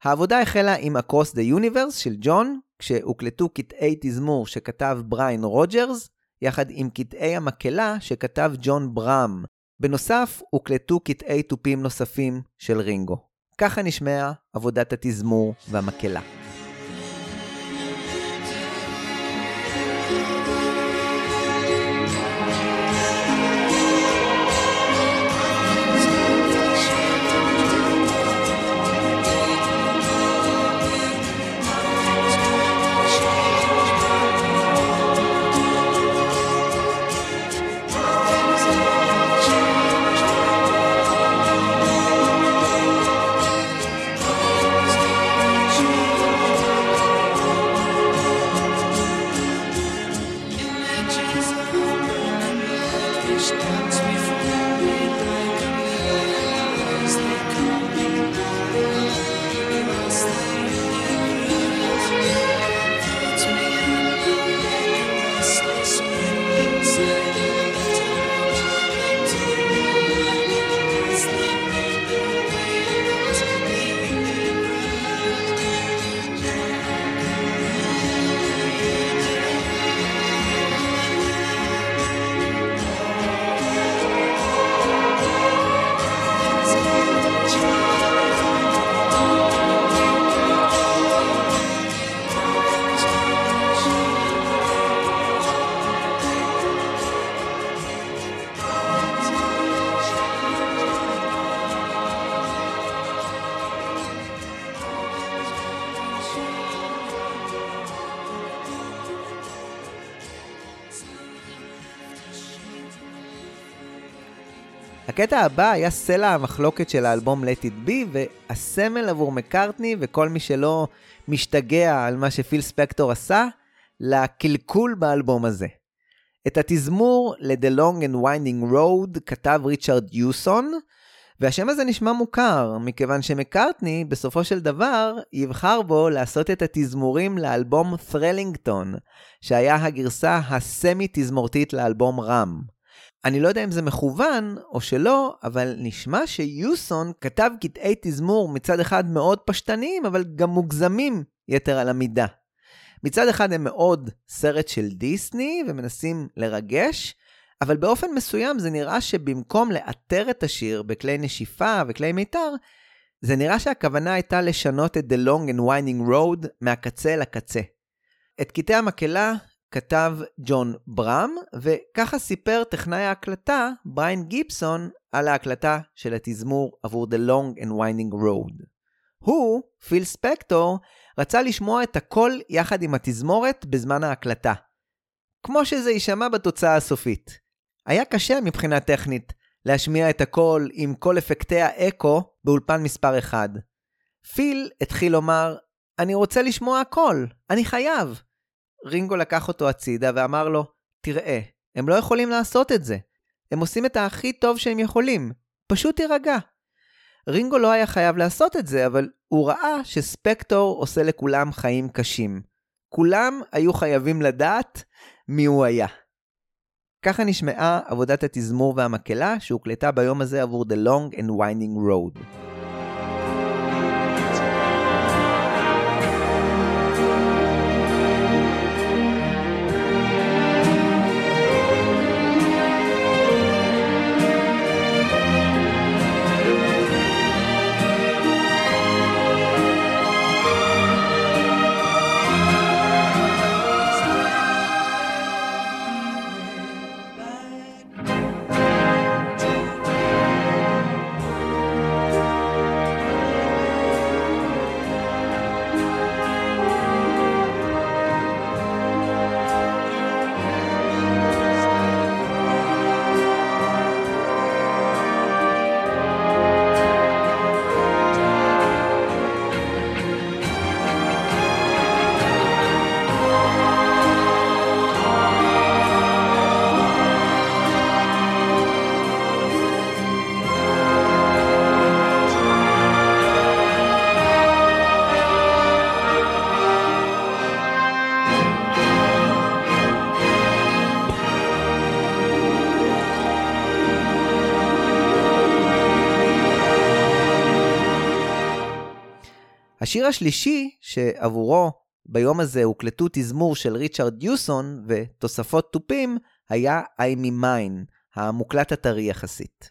S2: העבודה החלה עם Across the Universe של ג'ון, כשהוקלטו קטעי תזמור שכתב בריין רוג'רס, יחד עם קטעי המקהלה שכתב ג'ון בראם. בנוסף, הוקלטו קטעי תופים נוספים של רינגו. ככה נשמעה עבודת התזמור והמקהלה. הקטע הבא היה סלע המחלוקת של האלבום Let It Be, והסמל עבור מקארטני וכל מי שלא משתגע על מה שפיל ספקטור עשה, לקלקול באלבום הזה. את התזמור ל-The Long and Winding Road כתב ריצ'רד יוסון, והשם הזה נשמע מוכר, מכיוון שמקארטני בסופו של דבר יבחר בו לעשות את התזמורים לאלבום ת'רלינגטון, שהיה הגרסה הסמי-תזמורתית לאלבום רם. אני לא יודע אם זה מכוון או שלא, אבל נשמע שיוסון כתב קטעי תזמור מצד אחד מאוד פשטניים, אבל גם מוגזמים יתר על המידה. מצד אחד הם מאוד סרט של דיסני ומנסים לרגש, אבל באופן מסוים זה נראה שבמקום לאתר את השיר בכלי נשיפה וכלי מיתר, זה נראה שהכוונה הייתה לשנות את The Long and Winding Road מהקצה לקצה. את קטעי המקהלה כתב ג'ון ברם, וככה סיפר טכנאי ההקלטה, בריין גיבסון, על ההקלטה של התזמור עבור The Long and Winding Road. הוא, פיל ספקטור, רצה לשמוע את הכל יחד עם התזמורת בזמן ההקלטה. כמו שזה יישמע בתוצאה הסופית. היה קשה מבחינה טכנית להשמיע את הכל עם כל אפקטי האקו באולפן מספר 1. פיל התחיל לומר, אני רוצה לשמוע הכל, אני חייב. רינגו לקח אותו הצידה ואמר לו, תראה, הם לא יכולים לעשות את זה. הם עושים את הכי טוב שהם יכולים. פשוט תירגע. רינגו לא היה חייב לעשות את זה, אבל הוא ראה שספקטור עושה לכולם חיים קשים. כולם היו חייבים לדעת מי הוא היה. ככה נשמעה עבודת התזמור והמקהלה שהוקלטה ביום הזה עבור The Long and Winding Road. השיר השלישי שעבורו ביום הזה הוקלטו תזמור של ריצ'רד דיוסון ותוספות תופים, היה I'm in mine, המוקלט הטרי יחסית.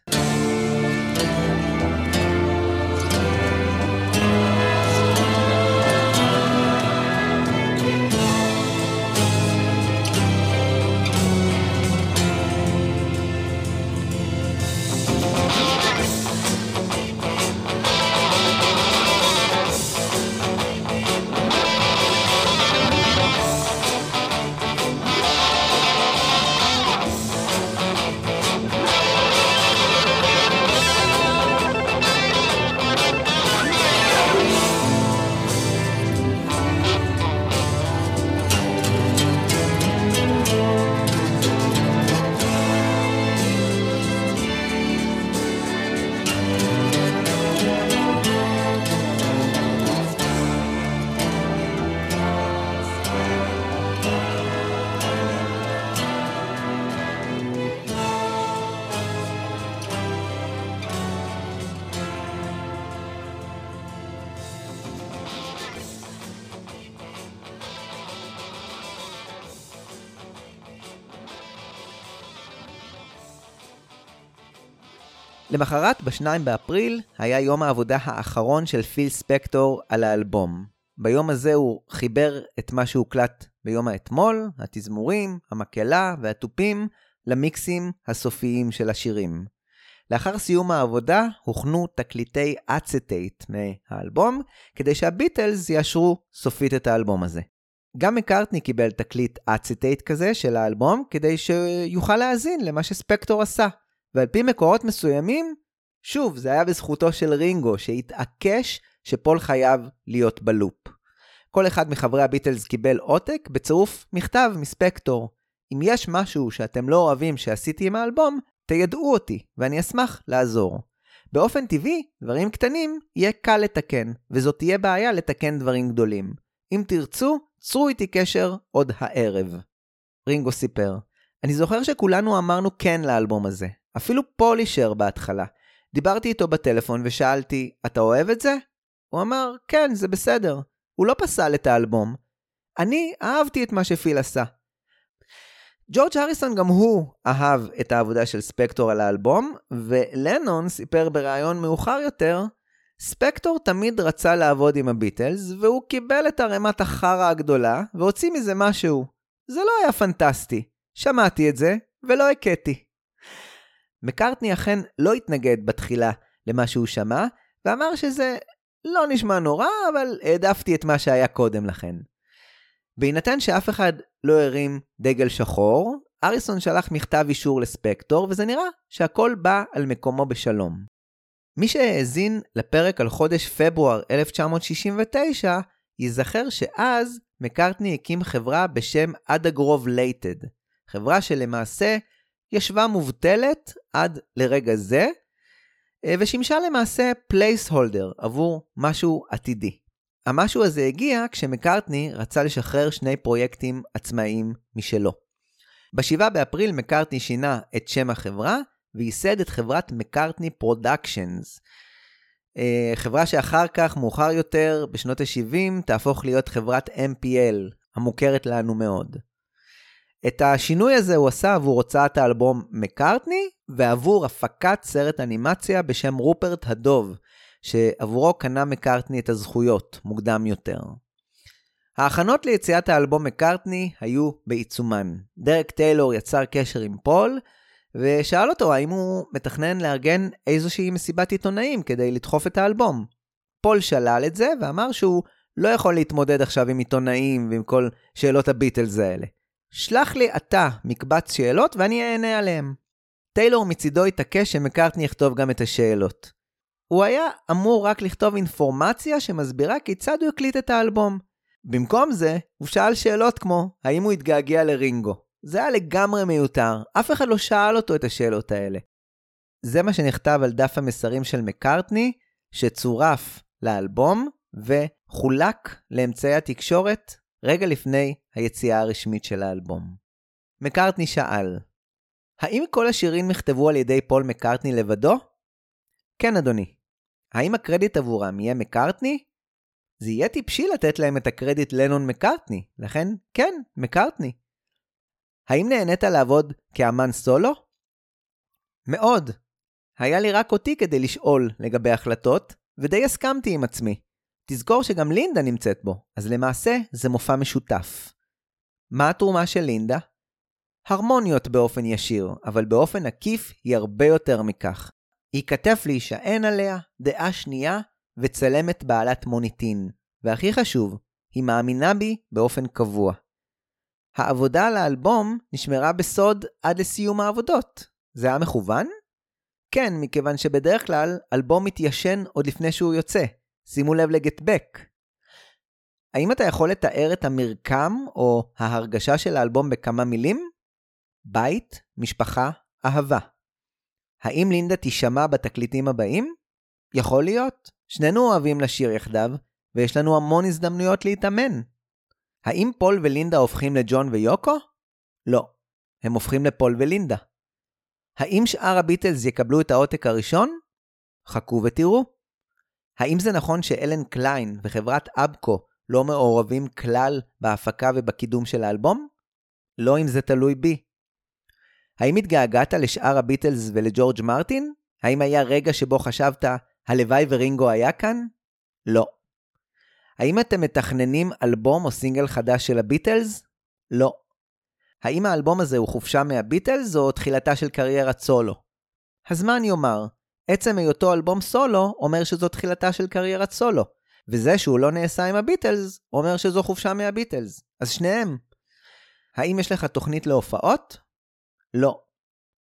S2: למחרת, ב-2 באפריל, היה יום העבודה האחרון של פיל ספקטור על האלבום. ביום הזה הוא חיבר את מה שהוקלט ביום האתמול, התזמורים, המקהלה והתופים, למיקסים הסופיים של השירים. לאחר סיום העבודה הוכנו תקליטי אצטייט מהאלבום, כדי שהביטלס יאשרו סופית את האלבום הזה. גם מקארטני קיבל תקליט אצטייט כזה של האלבום, כדי שיוכל להאזין למה שספקטור עשה. ועל פי מקורות מסוימים, שוב, זה היה בזכותו של רינגו, שהתעקש שפול חייב להיות בלופ. כל אחד מחברי הביטלס קיבל עותק בצירוף מכתב מספקטור. אם יש משהו שאתם לא אוהבים שעשיתי עם האלבום, תיידעו אותי, ואני אשמח לעזור. באופן טבעי, דברים קטנים יהיה קל לתקן, וזאת תהיה בעיה לתקן דברים גדולים. אם תרצו, צרו איתי קשר עוד הערב. רינגו סיפר, אני זוכר שכולנו אמרנו כן לאלבום הזה, אפילו פול אישר בהתחלה. דיברתי איתו בטלפון ושאלתי, אתה אוהב את זה? הוא אמר, כן, זה בסדר. הוא לא פסל את האלבום. אני אהבתי את מה שפיל עשה. ג'ורג' הריסון גם הוא אהב את העבודה של ספקטור על האלבום, ולנון סיפר בריאיון מאוחר יותר, ספקטור תמיד רצה לעבוד עם הביטלס, והוא קיבל את ערימת החרא הגדולה, והוציא מזה משהו. זה לא היה פנטסטי. שמעתי את זה, ולא הכיתי. מקארטני אכן לא התנגד בתחילה למה שהוא שמע, ואמר שזה לא נשמע נורא, אבל העדפתי את מה שהיה קודם לכן. בהינתן שאף אחד לא הרים דגל שחור, אריסון שלח מכתב אישור לספקטור, וזה נראה שהכל בא על מקומו בשלום. מי שהאזין לפרק על חודש פברואר 1969, ייזכר שאז מקארטני הקים חברה בשם אדגרוב לייטד, חברה שלמעשה ישבה מובטלת עד לרגע זה, אה, ושימשה למעשה placeholder עבור משהו עתידי. המשהו הזה הגיע כשמקארטני רצה לשחרר שני פרויקטים עצמאיים משלו. ב-7 באפריל מקארטני שינה את שם החברה וייסד את חברת מקארטני פרודקשנס. אה, חברה שאחר כך, מאוחר יותר, בשנות ה-70, תהפוך להיות חברת MPL, המוכרת לנו מאוד. את השינוי הזה הוא עשה עבור הוצאת האלבום מקארטני, ועבור הפקת סרט אנימציה בשם רופרט הדוב, שעבורו קנה מקארטני את הזכויות מוקדם יותר. ההכנות ליציאת האלבום מקארטני היו בעיצומן. דרק טיילור יצר קשר עם פול, ושאל אותו האם הוא מתכנן לארגן איזושהי מסיבת עיתונאים כדי לדחוף את האלבום. פול שלל את זה ואמר שהוא לא יכול להתמודד עכשיו עם עיתונאים ועם כל שאלות הביטלס האלה. שלח לי אתה מקבץ שאלות ואני אענה עליהן. טיילור מצידו התעקש שמקארטני יכתוב גם את השאלות. הוא היה אמור רק לכתוב אינפורמציה שמסבירה כיצד הוא הקליט את האלבום. במקום זה, הוא שאל שאלות כמו, האם הוא התגעגע לרינגו? זה היה לגמרי מיותר, אף אחד לא שאל אותו את השאלות האלה. זה מה שנכתב על דף המסרים של מקארטני, שצורף לאלבום וחולק לאמצעי התקשורת רגע לפני היציאה הרשמית של האלבום. מקארטני שאל, האם כל השירים נכתבו על ידי פול מקארטני לבדו? כן, אדוני. האם הקרדיט עבורם יהיה מקארטני? זה יהיה טיפשי לתת להם את הקרדיט לנון מקארטני, לכן כן, מקארטני. האם נהנית לעבוד כאמן סולו? מאוד. היה לי רק אותי כדי לשאול לגבי החלטות, ודי הסכמתי עם עצמי. תזכור שגם לינדה נמצאת בו, אז למעשה זה מופע משותף. מה התרומה של לינדה? הרמוניות באופן ישיר, אבל באופן עקיף היא הרבה יותר מכך. היא כתף להישען עליה, דעה שנייה, וצלמת בעלת מוניטין. והכי חשוב, היא מאמינה בי באופן קבוע. העבודה על האלבום נשמרה בסוד עד לסיום העבודות. זה היה מכוון? כן, מכיוון שבדרך כלל אלבום מתיישן עוד לפני שהוא יוצא. שימו לב לגט בק. האם אתה יכול לתאר את המרקם או ההרגשה של האלבום בכמה מילים? בית, משפחה, אהבה. האם לינדה תישמע בתקליטים הבאים? יכול להיות. שנינו אוהבים לשיר יחדיו, ויש לנו המון הזדמנויות להתאמן. האם פול ולינדה הופכים לג'ון ויוקו? לא. הם הופכים לפול ולינדה. האם שאר הביטלס יקבלו את העותק הראשון? חכו ותראו. האם זה נכון שאלן קליין וחברת ABKCO לא מעורבים כלל בהפקה ובקידום של האלבום? לא אם זה תלוי בי. האם התגעגעת לשאר הביטלס ולג'ורג' מרטין? האם היה רגע שבו חשבת, הלוואי ורינגו היה כאן? לא. האם אתם מתכננים אלבום או סינגל חדש של הביטלס? לא. האם האלבום הזה הוא חופשה מהביטלס או תחילתה של קריירת סולו? אני אומר? עצם היותו אלבום סולו אומר שזו תחילתה של קריירת סולו, וזה שהוא לא נעשה עם הביטלס אומר שזו חופשה מהביטלס. אז שניהם. האם יש לך תוכנית להופעות? לא.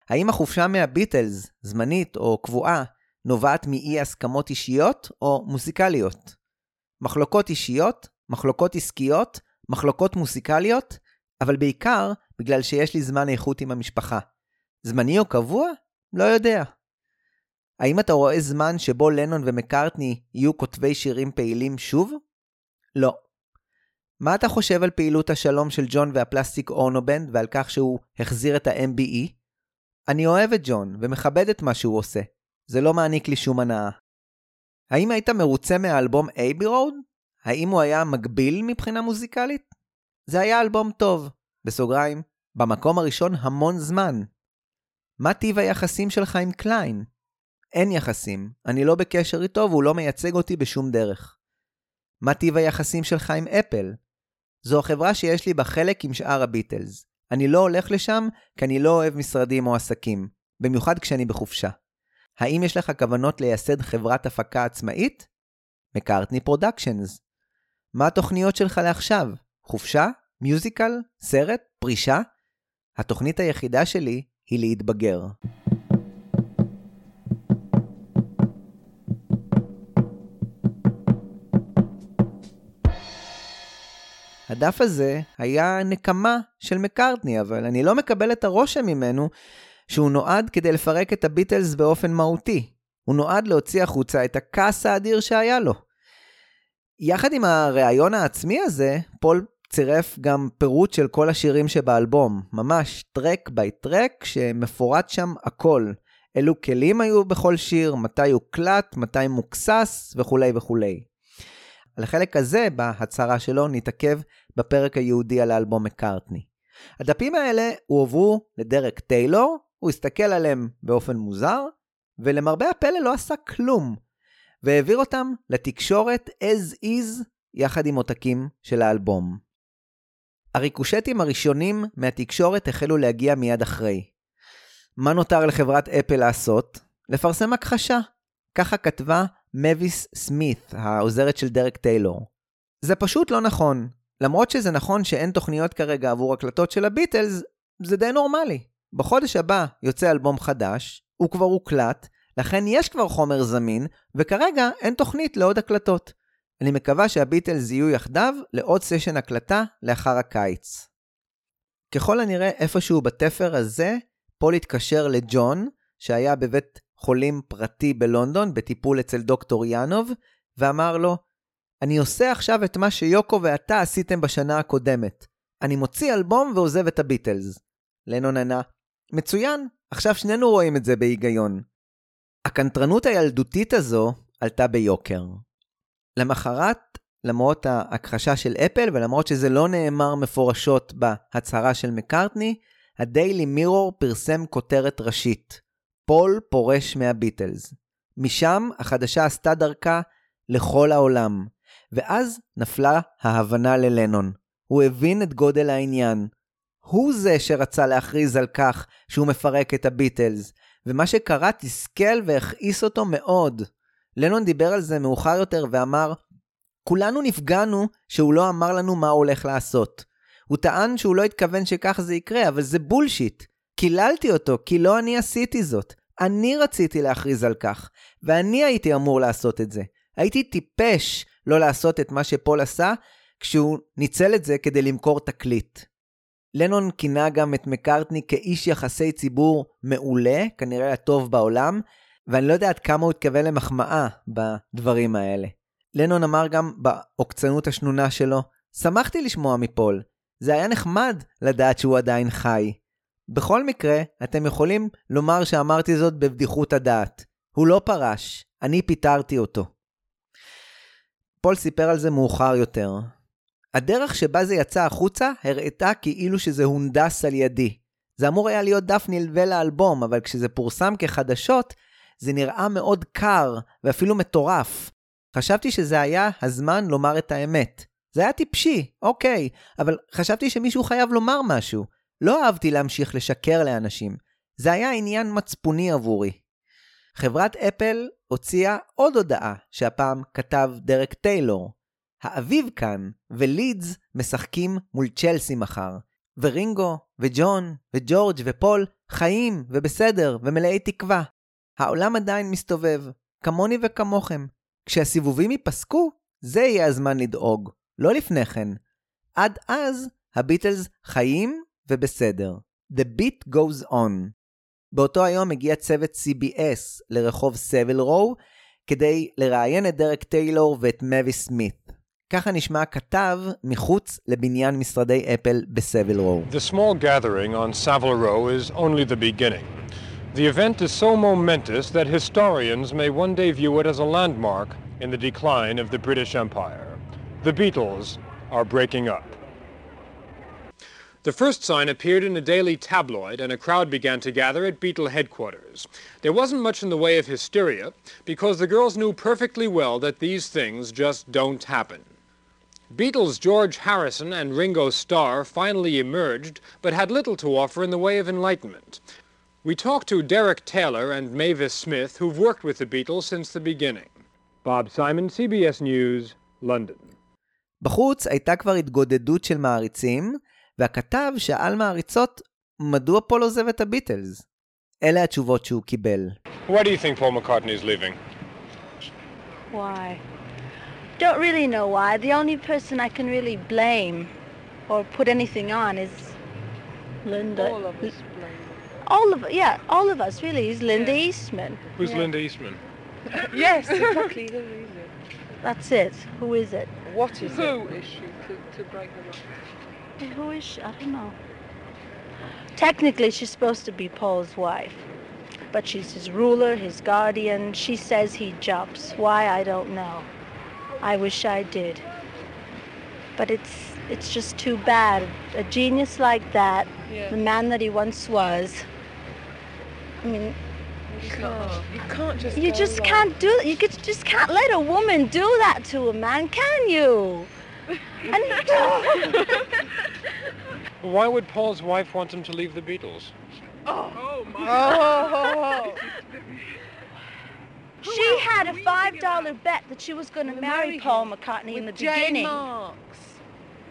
S2: האם החופשה מהביטלס, זמנית או קבועה, נובעת מאי הסכמות אישיות או מוזיקליות? מחלוקות אישיות, מחלוקות עסקיות, מחלוקות מוזיקליות, אבל בעיקר בגלל שיש לי זמן איכות עם המשפחה. זמני או קבוע? לא יודע. האם אתה רואה זמן שבו לנון ומקארטני יהיו כותבי שירים פעילים שוב? לא. מה אתה חושב על פעילות השלום של ג'ון וה-Plastic Ono Band ועל כך שהוא החזיר את ה-MBE? אני אוהב את ג'ון ומכבד את מה שהוא עושה. זה לא מעניק לי שום הנאה. האם היית מרוצה מהאלבום Abbey Road? האם הוא היה מגביל מבחינה מוזיקלית? זה היה אלבום טוב. בסוגריים, במקום הראשון המון זמן. מה טיב היחסים שלך עם קליין? אין יחסים, אני לא בקשר איתו והוא לא מייצג אותי בשום דרך. מה טיב היחסים שלך עם אפל? זו החברה שיש לי בה חלק עם שאר הביטלס. אני לא הולך לשם כי אני לא אוהב משרדים או עסקים, במיוחד כשאני בחופשה. האם יש לך כוונות לייסד חברת הפקה עצמאית? מקארטני Productions. מה התוכניות שלך לעכשיו? חופשה? Musical? סרט? פרישה? התוכנית היחידה שלי היא להתבגר. הדף הזה היה נקמה של מקארטני, אבל אני לא מקבל את הרושם ממנו שהוא נועד כדי לפרק את הביטלס באופן מהותי. הוא נועד להוציא החוצה את הכעס האדיר שהיה לו. יחד עם הריאיון העצמי הזה, פול צירף גם פירוט של כל השירים שבאלבום, ממש track by track, שמפורט שם הכל. אילו כלים היו בכל שיר, מתי הוקלט, מתי מוקסס וכולי וכולי. על החלק הזה בהצהרה שלו נתעכב בפרק היהודי על האלבום מקארטני. הדפים האלה הועברו לדרק טיילור, הוא הסתכל עליהם באופן מוזר, ולמרבה הפלא לא עשה כלום, והעביר אותם לתקשורת as is יחד עם עותקים של האלבום. הריקושטים הראשונים מהתקשורת החלו להגיע מיד אחרי. מה נותר לחברת אפל לעשות? לפרסם הכחשה. ככה כתבה מביס סמית, העוזרת של דרק טיילור. זה פשוט לא נכון. למרות שזה נכון שאין תוכניות כרגע עבור הקלטות של הביטלס, זה די נורמלי. בחודש הבא יוצא אלבום חדש, הוא כבר הוקלט, לכן יש כבר חומר זמין, וכרגע אין תוכנית לעוד הקלטות. אני מקווה שהביטלס יהיו יחדיו לעוד סשן הקלטה לאחר הקיץ. ככל הנראה איפשהו בתפר הזה, פול התקשר לג'ון, שהיה בבית חולים פרטי בלונדון בטיפול אצל דוקטור יאנוב, ואמר לו, אני עושה עכשיו את מה שיוקו ואתה עשיתם בשנה הקודמת. אני מוציא אלבום ועוזב את הביטלס. לנון ענה, מצוין, עכשיו שנינו רואים את זה בהיגיון. הקנטרנות הילדותית הזו עלתה ביוקר. למחרת, למרות ההכחשה של אפל ולמרות שזה לא נאמר מפורשות בהצהרה של מקארטני, הדיילי מירור פרסם כותרת ראשית, פול פורש מהביטלס. משם החדשה עשתה דרכה לכל העולם, ואז נפלה ההבנה ללנון. הוא הבין את גודל העניין. הוא זה שרצה להכריז על כך שהוא מפרק את הביטלס, ומה שקרה תסכל והכעיס אותו מאוד. לנון דיבר על זה מאוחר יותר ואמר, כולנו נפגענו שהוא לא אמר לנו מה הוא הולך לעשות. הוא טען שהוא לא התכוון שכך זה יקרה, אבל זה בולשיט. קיללתי אותו, כי לא אני עשיתי זאת. אני רציתי להכריז על כך, ואני הייתי אמור לעשות את זה. הייתי טיפש לא לעשות את מה שפול עשה, כשהוא ניצל את זה כדי למכור תקליט. לנון כינה גם את מקארטני כאיש יחסי ציבור מעולה, כנראה הטוב בעולם, ואני לא יודע עד כמה הוא התכוון למחמאה בדברים האלה. לנון אמר גם בעוקצנות השנונה שלו, שמחתי לשמוע מפול, זה היה נחמד לדעת שהוא עדיין חי. בכל מקרה, אתם יכולים לומר שאמרתי זאת בבדיחות הדעת. הוא לא פרש, אני פיטרתי אותו. פול סיפר על זה מאוחר יותר. הדרך שבה זה יצא החוצה הראתה כאילו שזה הונדס על ידי. זה אמור היה להיות דף נלווה לאלבום, אבל כשזה פורסם כחדשות, זה נראה מאוד קר ואפילו מטורף. חשבתי שזה היה הזמן לומר את האמת. זה היה טיפשי, אוקיי, אבל חשבתי שמישהו חייב לומר משהו. לא אהבתי להמשיך לשקר לאנשים. זה היה עניין מצפוני עבורי. חברת אפל הוציאה עוד הודעה שהפעם כתב דרק טיילור. האביב כאן ולידס משחקים מול צ'לסי מחר. ורינגו, וג'ון, וג'ורג' ופול חיים ובסדר ומלאי תקווה. העולם עדיין מסתובב, כמוני וכמוכם. כשהסיבובים ייפסקו, זה יהיה הזמן לדאוג, לא לפני כן. עד אז, הביטלס חיים ובסדר. The beat goes on. באותו היום הגיע צוות CBS לרחוב סבל רו כדי לראיין את דרק טיילור ואת מבי סמית. ככה נשמע הכתב מחוץ לבניין משרדי אפל בסבל רו.
S16: The small gathering on Savile Row is only the beginning. The event is so momentous that historians may one day view it as a landmark in the decline of the British Empire. The Beatles are breaking up. The first sign appeared in a daily tabloid, and a crowd began to gather at Beatle headquarters. There wasn't much in the way of hysteria, because the girls knew perfectly well that these things just don't happen. Beatles George Harrison and Ringo Starr finally emerged, but had little to offer in the way of enlightenment. We talked to Derek Taylor and Mavis Smith, who've worked with the Beatles since the beginning. Bob Simon, CBS News, London.
S2: בחוץ הייתה כבר התגודדות של מעריצים, והכתב שאל מעריצות מדוע פול עוזב את הביטלס. אלה התשובות שהוא קיבל.
S16: Why do you think Paul McCartney is leaving?
S17: Why? Don't really know why. The only person I can really blame or put anything on is Linda.
S10: All of us blame.
S17: All of yeah, all of us really is Linda Eastman.
S16: Who's
S17: Yeah.
S16: Linda Eastman? [laughs]
S10: yes, exactly. Who is it?
S17: That's it. Who is it?
S10: What is Who is she to, to break them up?
S17: Who is she? I don't know. Technically, she's supposed to be Paul's wife, but she's his ruler, his guardian. She says he jumps. Why I don't know. I wish I did. But it's it's just too bad. A genius like that,
S10: Yeah.
S17: the man that he once was. I mean,
S10: You can't, you can't just
S17: you just can't do You could, just can't let a woman do that to a man, can you? And [laughs]
S16: Why would Paul's wife want him to leave the Beatles?
S10: Oh, my
S17: Oh. She had a five dollar bet that she was going to marry Paul McCartney in the beginning.
S10: Marks.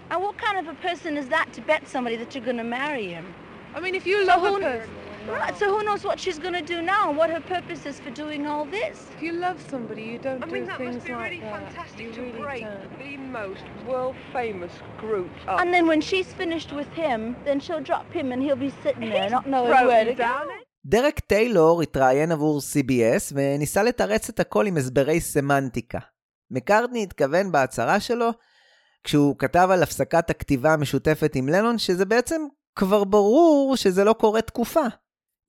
S17: And what kind of a person is that to bet somebody that you're going to marry him?
S10: I mean, if you
S17: So
S10: love
S17: who-
S10: a person,
S17: Right, so who knows what she's going to do now and what her purpose is for doing all this?
S10: if you love somebody, you don't
S18: I
S10: do
S18: mean, that
S10: things
S18: must be
S10: like
S18: really
S10: that.
S18: fantastic
S10: You
S18: to
S10: really
S18: break
S10: don't.
S18: the most world famous group up.
S17: And then when she's finished with him, then she'll drop him and he'll be sitting there not knowing where to
S18: down.
S17: go.
S2: דרק טיילור התראיין עבור CBS וניסה לתרץ את הכל עם הסברי סמנטיקה. מקארטני התכוון בהצהרה שלו, כשהוא כתב על הפסקת הכתיבה המשותפת עם לנון, שזה בעצם כבר ברור שזה לא קורה תקופה.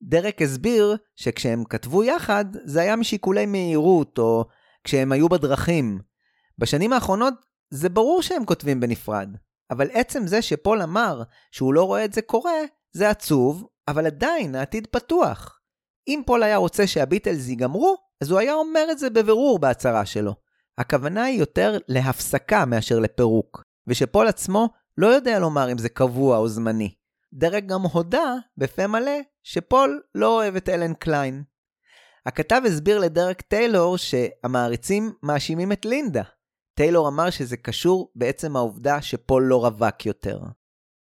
S2: דרק הסביר שכשהם כתבו יחד, זה היה משיקולי מהירות, או כשהם היו בדרכים. בשנים האחרונות זה ברור שהם כותבים בנפרד, אבל עצם זה שפול אמר שהוא לא רואה את זה קורה, זה עצוב, אבל עדיין העתיד פתוח. אם פול היה רוצה שהביטלס ייגמרו, אז הוא היה אומר את זה בבירור בהצהרה שלו. הכוונה היא יותר להפסקה מאשר לפירוק, ושפול עצמו לא יודע לומר אם זה קבוע או זמני. דרק גם הודה, בפה מלא, שפול לא אוהב את אלן קליין. הכתב הסביר לדרק טיילור שהמעריצים מאשימים את לינדה. טיילור אמר שזה קשור בעצם העובדה שפול לא רווק יותר.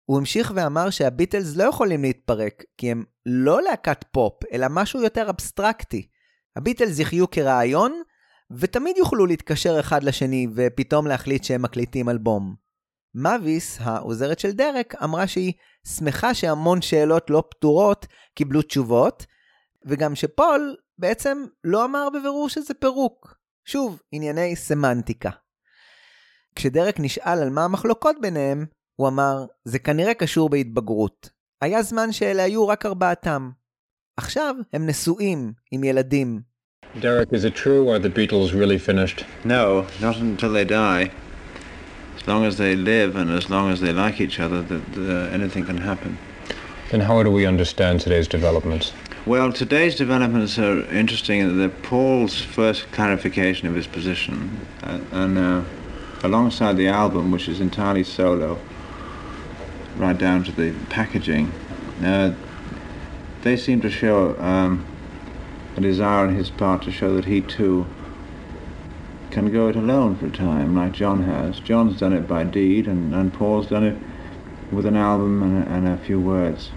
S2: הוא המשיך ואמר שהביטלס לא יכולים להתפרק, כי הם לא להקת פופ, אלא משהו יותר אבסטרקטי. הביטלס יחיו כרעיון, ותמיד יוכלו להתקשר אחד לשני ופתאום להחליט שהם מקליטים אלבום. מייביס, העוזרת של דרק, אמרה שהיא שמחה שהמון שאלות לא פתורות קיבלו תשובות, וגם שפול בעצם לא אמר בבירור שזה פירוק. שוב, ענייני סמנטיקה. כשדרק נשאל על מה המחלוקות ביניהם, הוא אמר, זה כנראה קשור בהתבגרות. היה זמן שאלה היו רק ארבעתם. עכשיו הם נשואים, עם ילדים.
S16: Derek, is it true or the Beatles really finished?
S19: No, not until they die. As long as they live and as long as they like each other, that uh, anything can happen.
S16: Then how do we understand today's developments?
S19: Well, today's developments are interesting. They're Paul's first clarification of his position, uh, and uh, alongside the album, which is entirely solo, right down to the packaging, uh, they seem to show um, a desire on his part to show that he too can go it alone for a time, like John has. John's done it by deed, and, and Paul's done it with an album and a, and a few words.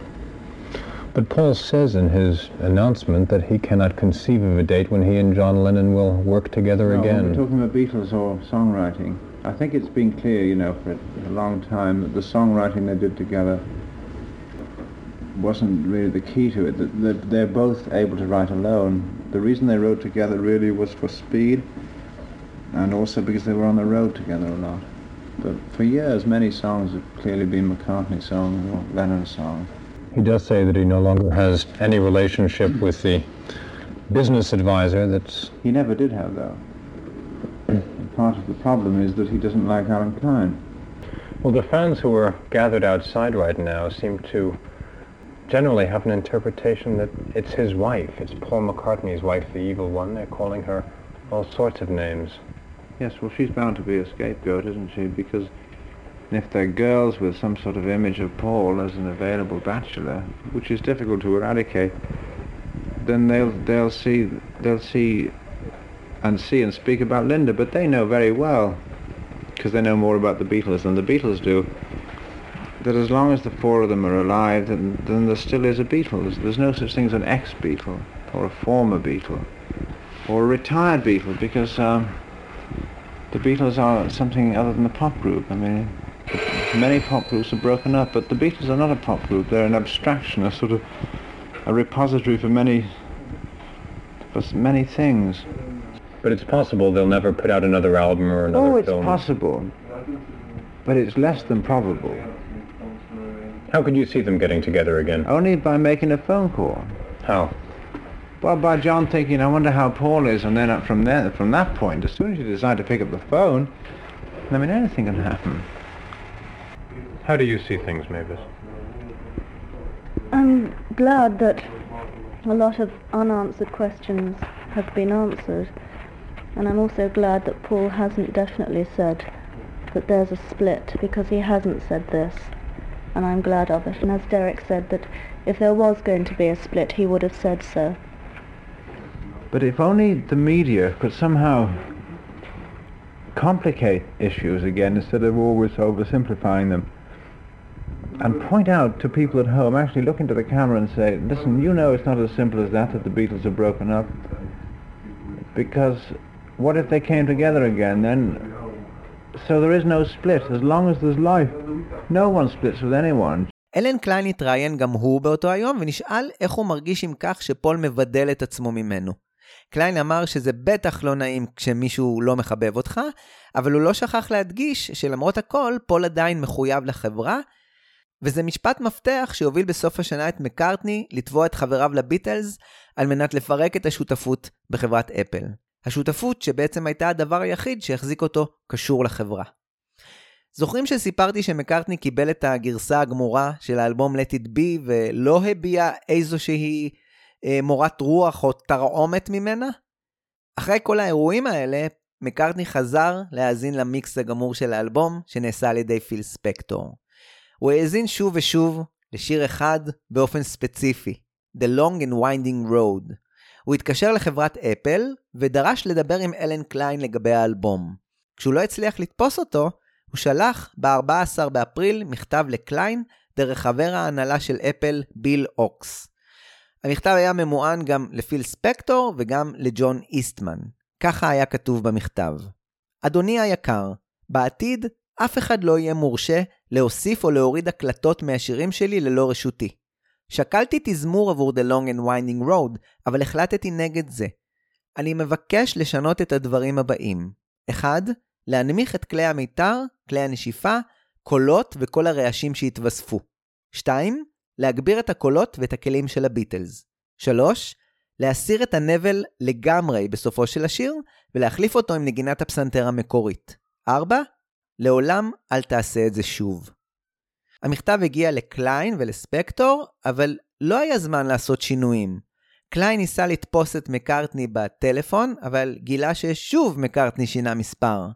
S16: But Paul says in his announcement that he cannot conceive of a date when he and John Lennon will work together
S19: No,
S16: again.
S19: We're talking about Beatles or songwriting. I think it's been clear, you know, for a long time that the songwriting they did together wasn't really the key to it. That, that they're both able to write alone. The reason they wrote together really was for speed, and also because they were on the road together a lot. But for years, many songs have clearly been McCartney songs or Lennon songs.
S16: He does say that he no longer has any relationship with the business advisor that's
S19: He never did have though. [clears throat] Part of the problem is that he doesn't like Alan Klein.
S16: Well, the fans who are gathered outside right now seem to generally have an interpretation that it's his wife. It's Paul McCartney's wife, the evil one. They're calling her all sorts of names.
S19: Yes, well, she's bound to be a scapegoat, isn't she? Because if they're girls with some sort of image of Paul as an available bachelor, which is difficult to eradicate, then they'll they'll see they'll see and see and speak about Linda, but they know very well, because they know more about the Beatles than the Beatles do, that as long as the four of them are alive, then, then there still is a Beatles. There's no such thing as an ex-Beatle or a former Beatle or a retired Beatle, because um, the Beatles are something other than a pop group. I mean, many pop groups are broken up, but the Beatles are not a pop group. They're an abstraction, a sort of a repository for many, for many things.
S16: But it's possible they'll never put out another album or another film.
S19: Oh, it's
S16: film.
S19: possible, but it's less than probable.
S16: How could you see them getting together again?
S19: Only by making a phone call.
S16: How?
S19: Well, by John thinking, I wonder how Paul is, and then from there, from that point, as soon as you decide to pick up the phone, I mean, anything can happen.
S16: How do you see things, Mavis?
S20: I'm glad that a lot of unanswered questions have been answered. And I'm also glad that Paul hasn't definitely said that there's a split because he hasn't said this. And I'm glad of it. And as Derek said, that if there was going to be a split, he would have said so.
S19: But if only the media could somehow complicate issues again instead of always oversimplifying them and point out to people at home, actually look into the camera and say, listen, you know it's not as simple as that that the Beatles are broken up. Because what if they came together again then? So there is no split. As long as there's life, no one splits with anyone.
S2: אלן קליין התראיין גם הוא באותו היום ונשאל איך הוא מרגיש עם כך שפול מבדל את עצמו ממנו. קליין אמר שזה בטח לא נעים כשמישהו לא מחבב אותך, אבל הוא לא שכח להדגיש שלמרות הכל, פול עדיין מחויב לחברה, וזה משפט מפתח שהוביל בסוף השנה את מקארטני לתבוע את חבריו לביטלס על מנת לפרק את השותפות בחברת אפל. השותפות שבעצם הייתה הדבר היחיד שהחזיק אותו קשור לחברה. זוכרים שסיפרתי שמקארטני קיבל את הגרסה הגמורה של האלבום Let It Be ולא הביע איזושהי מורת רוח או תרעומת ממנה? אחרי כל האירועים האלה, מקארטני חזר להאזין למיקס הגמור של האלבום שנעשה על ידי פיל ספקטור. הוא האזין שוב ושוב לשיר אחד באופן ספציפי, The Long and Winding Road. הוא התקשר לחברת אפל ודרש לדבר עם אלן קליין לגבי האלבום. כשהוא לא הצליח לתפוס אותו, הוא שלח ב-14 באפריל מכתב לקליין דרך חבר ההנהלה של אפל, ביל אוקס. המכתב היה ממוען גם לפיל ספקטור וגם לג'ון איסטמן. ככה היה כתוב במכתב. אדוני היקר, בעתיד אף אחד לא יהיה מורשה להוסיף או להוריד הקלטות מהשירים שלי ללא רשותי. שקלתי תזמור עבור The Long and Winding Road, אבל החלטתי נגד זה. אני מבקש לשנות את הדברים הבאים 1. להנמיך את כלי המיתר, כלי הנשיפה, קולות וכל הרעשים שהתווספו. 2. להגביר את הקולות ואת הכלים של הביטלס. 3. להסיר את הנבל לגמרי בסופו של השיר, ולהחליף אותו עם נגינת הפסנתר המקורית. 4. לעולם אל תעשה את זה שוב. המכתב הגיע לקליין ולספקטור, אבל לא היה זמן לעשות שינויים. קליין ניסה לתפוס את מקארטני בטלפון, אבל גילה ששוב מקארטני שינה מספר.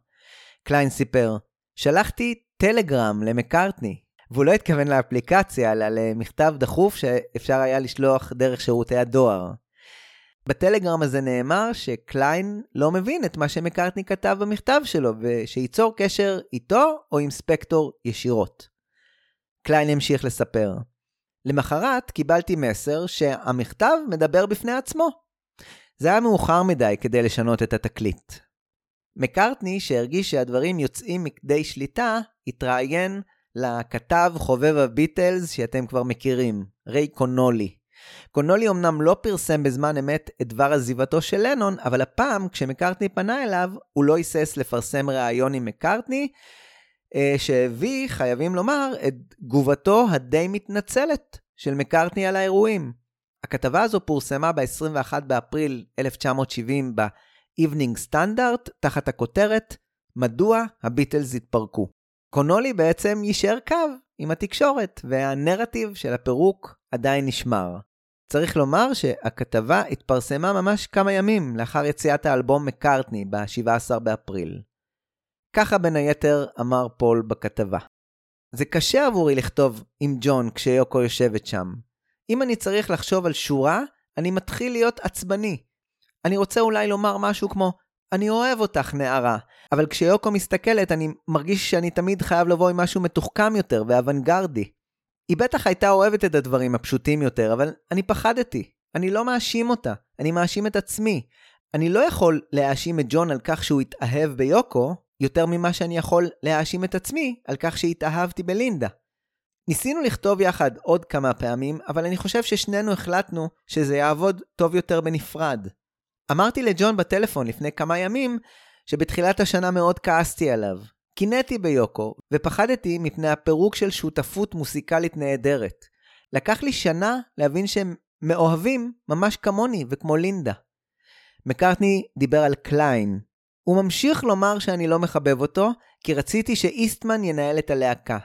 S2: קליין סיפר, שלחתי טלגרם למקארטני, והוא לא התכוון לאפליקציה, אלא למכתב דחוף שאפשר היה לשלוח דרך שירותי הדואר. בטלגרם הזה נאמר שקליין לא מבין את מה שמקארטני כתב במכתב שלו, ושייצור קשר איתו או עם ספקטור ישירות. קליין המשיך לספר. למחרת קיבלתי מסר שהמכתב מדבר בפני עצמו. זה היה מאוחר מדי כדי לשנות את התקליט. מקארטני, שהרגיש שהדברים יוצאים מכדי שליטה, התראיין לכתב חובב הביטלס שאתם כבר מכירים, ריי קונולי. קונולי אמנם לא פרסם בזמן אמת את דבר עזיבתו של לנון, אבל הפעם, כשמקארטני פנה אליו, הוא לא היסס לפרסם ראיון עם מקארטני, אה, שהביא, חייבים לומר, את תגובתו הדי מתנצלת של מקארטני על האירועים. הכתבה הזו פורסמה ב-21 באפריל 1970 ב-Evening Standard, תחת הכותרת מדוע הביטלס התפרקו. קונולי בעצם יישאר קו עם התקשורת, והנרטיב של הפירוק עדיין נשמר. צריך לומר שהכתבה התפרסמה ממש כמה ימים לאחר יציאת האלבום מקארטני ב-17 באפריל. ככה בין היתר אמר פול בכתבה. זה קשה עבורי לכתוב עם ג'ון כשיוקו יושבת שם. אם אני צריך לחשוב על שורה, אני מתחיל להיות עצבני. אני רוצה אולי לומר משהו כמו, אני אוהב אותך, נערה, אבל כשיוקו מסתכלת, אני מרגיש שאני תמיד חייב לבוא עם משהו מתוחכם יותר ואוונגרדי. היא בטח הייתה אוהבת את הדברים הפשוטים יותר, אבל אני פחדתי. אני לא מאשים אותה, אני מאשים את עצמי. אני לא יכול להאשים את ג'ון על כך שהוא התאהב ביוקו, יותר ממה שאני יכול להאשים את עצמי על כך שהתאהבתי בלינדה. ניסינו לכתוב יחד עוד כמה פעמים, אבל אני חושב ששנינו החלטנו שזה יעבוד טוב יותר בנפרד. אמרתי לג'ון בטלפון לפני כמה ימים שבתחילת השנה מאוד כעסתי עליו. קינאתי ביוקו, ופחדתי מפני הפירוק של שותפות מוסיקלית נהדרת. לקח לי שנה להבין שהם מאוהבים ממש כמוני וכמו לינדה. מקארטני דיבר על קליין. הוא ממשיך לומר שאני לא מחבב אותו, כי רציתי שאיסטמן ינהל את הלהקה.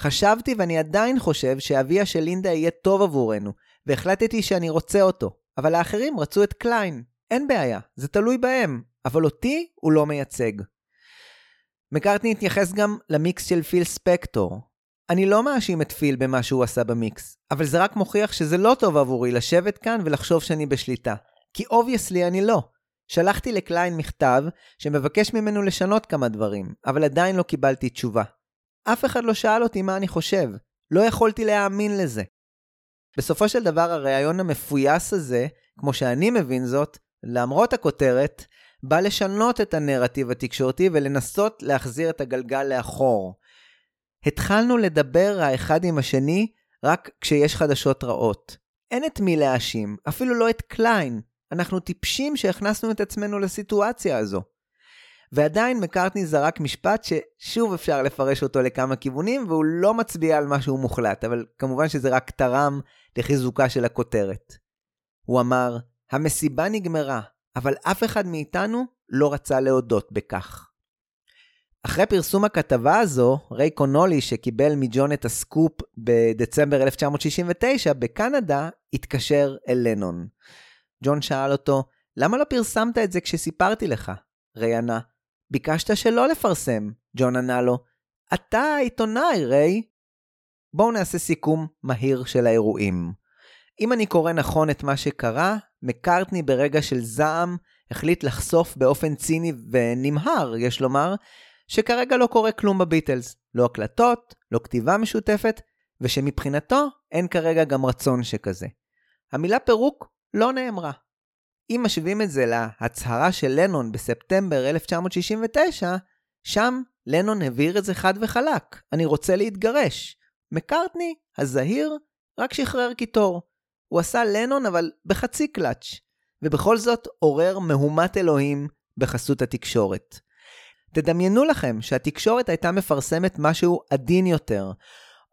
S2: חשבתי ואני עדיין חושב שאביה של לינדה יהיה טוב עבורנו, והחלטתי שאני רוצה אותו, אבל האחרים רצו את קליין. אין בעיה, זה תלוי בהם, אבל אותי הוא לא מייצג. מקארטני התייחס גם למיקס של פיל ספקטור. אני לא מאשים את פיל במה שהוא עשה במיקס, אבל זה רק מוכיח שזה לא טוב עבורי לשבת כאן ולחשוב שאני בשליטה. כי obviously אני לא. שלחתי לקליין מכתב שמבקש ממנו לשנות כמה דברים, אבל עדיין לא קיבלתי תשובה. אף אחד לא שאל אותי מה אני חושב. לא יכולתי להאמין לזה. בסופו של דבר הריאיון המפויס הזה, כמו שאני מבין זאת, למרות הכותרת, בא לשנות את הנרטיב התקשורתי ולנסות להחזיר את הגלגל לאחור. התחלנו לדבר האחד עם השני רק כשיש חדשות רעות. אין את מי להאשים, אפילו לא את קליין. אנחנו טיפשים שהכנסנו את עצמנו לסיטואציה הזו. ועדיין מקארטני זרק משפט ששוב אפשר לפרש אותו לכמה כיוונים, והוא לא מצביע על משהו מוחלט, אבל כמובן שזה רק תרם לחיזוקה של הכותרת. הוא אמר, המסיבה נגמרה, אבל אף אחד מאיתנו לא רצה להודות בכך. אחרי פרסום הכתבה הזו, ריי קונולי, שקיבל מג'ון את הסקופ בדצמבר 1969 בקנדה, התקשר אל לנון. ג'ון שאל אותו, למה לא פרסמת את זה כשסיפרתי לך? ריי ענה, ביקשת שלא לפרסם. ג'ון ענה לו, אתה העיתונאי, ריי. בואו נעשה סיכום מהיר של האירועים. אם אני קורא נכון את מה שקרה, מקארטני ברגע של זעם החליט לחשוף באופן ציני ונמהר, יש לומר, שכרגע לא קורה כלום בביטלס. לא הקלטות, לא כתיבה משותפת, ושמבחינתו אין כרגע גם רצון שכזה. המילה פירוק לא נאמרה. אם משווים את זה להצהרה של לנון בספטמבר 1969, שם לנון הבהיר את זה חד וחלק, אני רוצה להתגרש. מקארטני, הזהיר, רק שחרר קיטור. הוא עשה לנון אבל בחצי קלאץ', ובכל זאת עורר מהומת אלוהים בחסות התקשורת. תדמיינו לכם שהתקשורת הייתה מפרסמת משהו עדין יותר,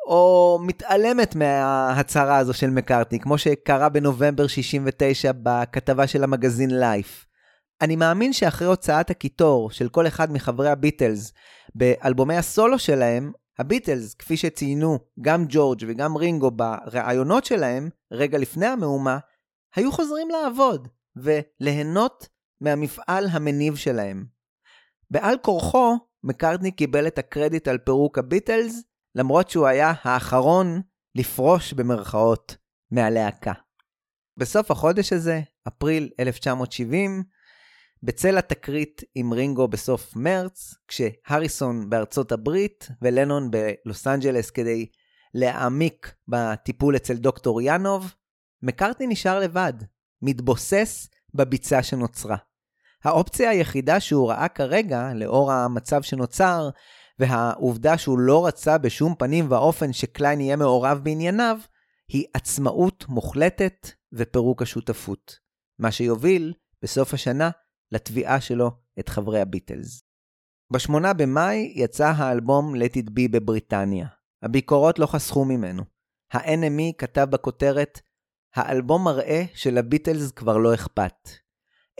S2: או מתעלמת מההצהרה הזו של מקארטני, כמו שקרה בנובמבר 69 בכתבה של המגזין לייף. אני מאמין שאחרי הוצאת הקיטור של כל אחד מחברי הביטלס באלבומי הסולו שלהם, הביטלס, כפי שציינו גם ג'ורג' וגם רינגו בראיונות שלהם, רגע לפני המהומה, היו חוזרים לעבוד וליהנות מהמפעל המניב שלהם. בעל כורחו, מקארטני קיבל את הקרדיט על פירוק הביטלס, למרות שהוא היה האחרון לפרוש במרכאות מהלהקה. בסוף החודש הזה, אפריל 1970, בצל התקרית עם רינגו בסוף מרץ, כשהריסון בארצות הברית ולנון בלוס אנג'לס כדי להעמיק בטיפול אצל דוקטור ינוב, מקארטני נשאר לבד, מתבוסס בביצה שנוצרה. האופציה היחידה שהוא ראה כרגע, לאור המצב שנוצר, והעובדה שהוא לא רצה בשום פנים ואופן שקליין יהיה מעורב בענייניו, היא עצמאות מוחלטת ופירוק השותפות. מה שיוביל, בסוף השנה, לתביעה שלו את חברי הביטלס. ב-8 במאי יצא האלבום Let It Be בבריטניה. הביקורות לא חסכו ממנו. ה-NME כתב בכותרת, האלבום מראה שלביטלס כבר לא אכפת.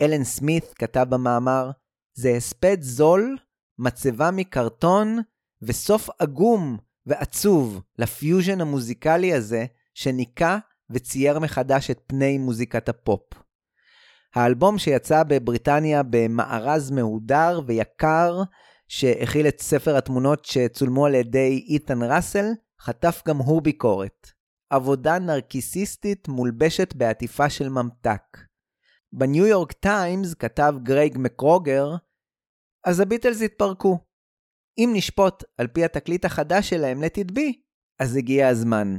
S2: אלן סמית כתב במאמר, זה הספד זול, מצבה מקרטון וסוף עגום ועצוב לפיוז'ן המוזיקלי הזה שניקה וצייר מחדש את פני מוזיקת הפופ. האלבום שיצא בבריטניה במארז מהודר ויקר, שהכיל את ספר התמונות שצולמו על ידי אית'ן ראסל, חטף גם הוא ביקורת. עבודה נרקיסיסטית מולבשת בעטיפה של ממתק. בניו יורק טיימס כתב קרייג מקגרגור, אז הביטלס התפרקו. אם נשפוט על פי התקליט החדש שלהם לתדבי, אז הגיע הזמן.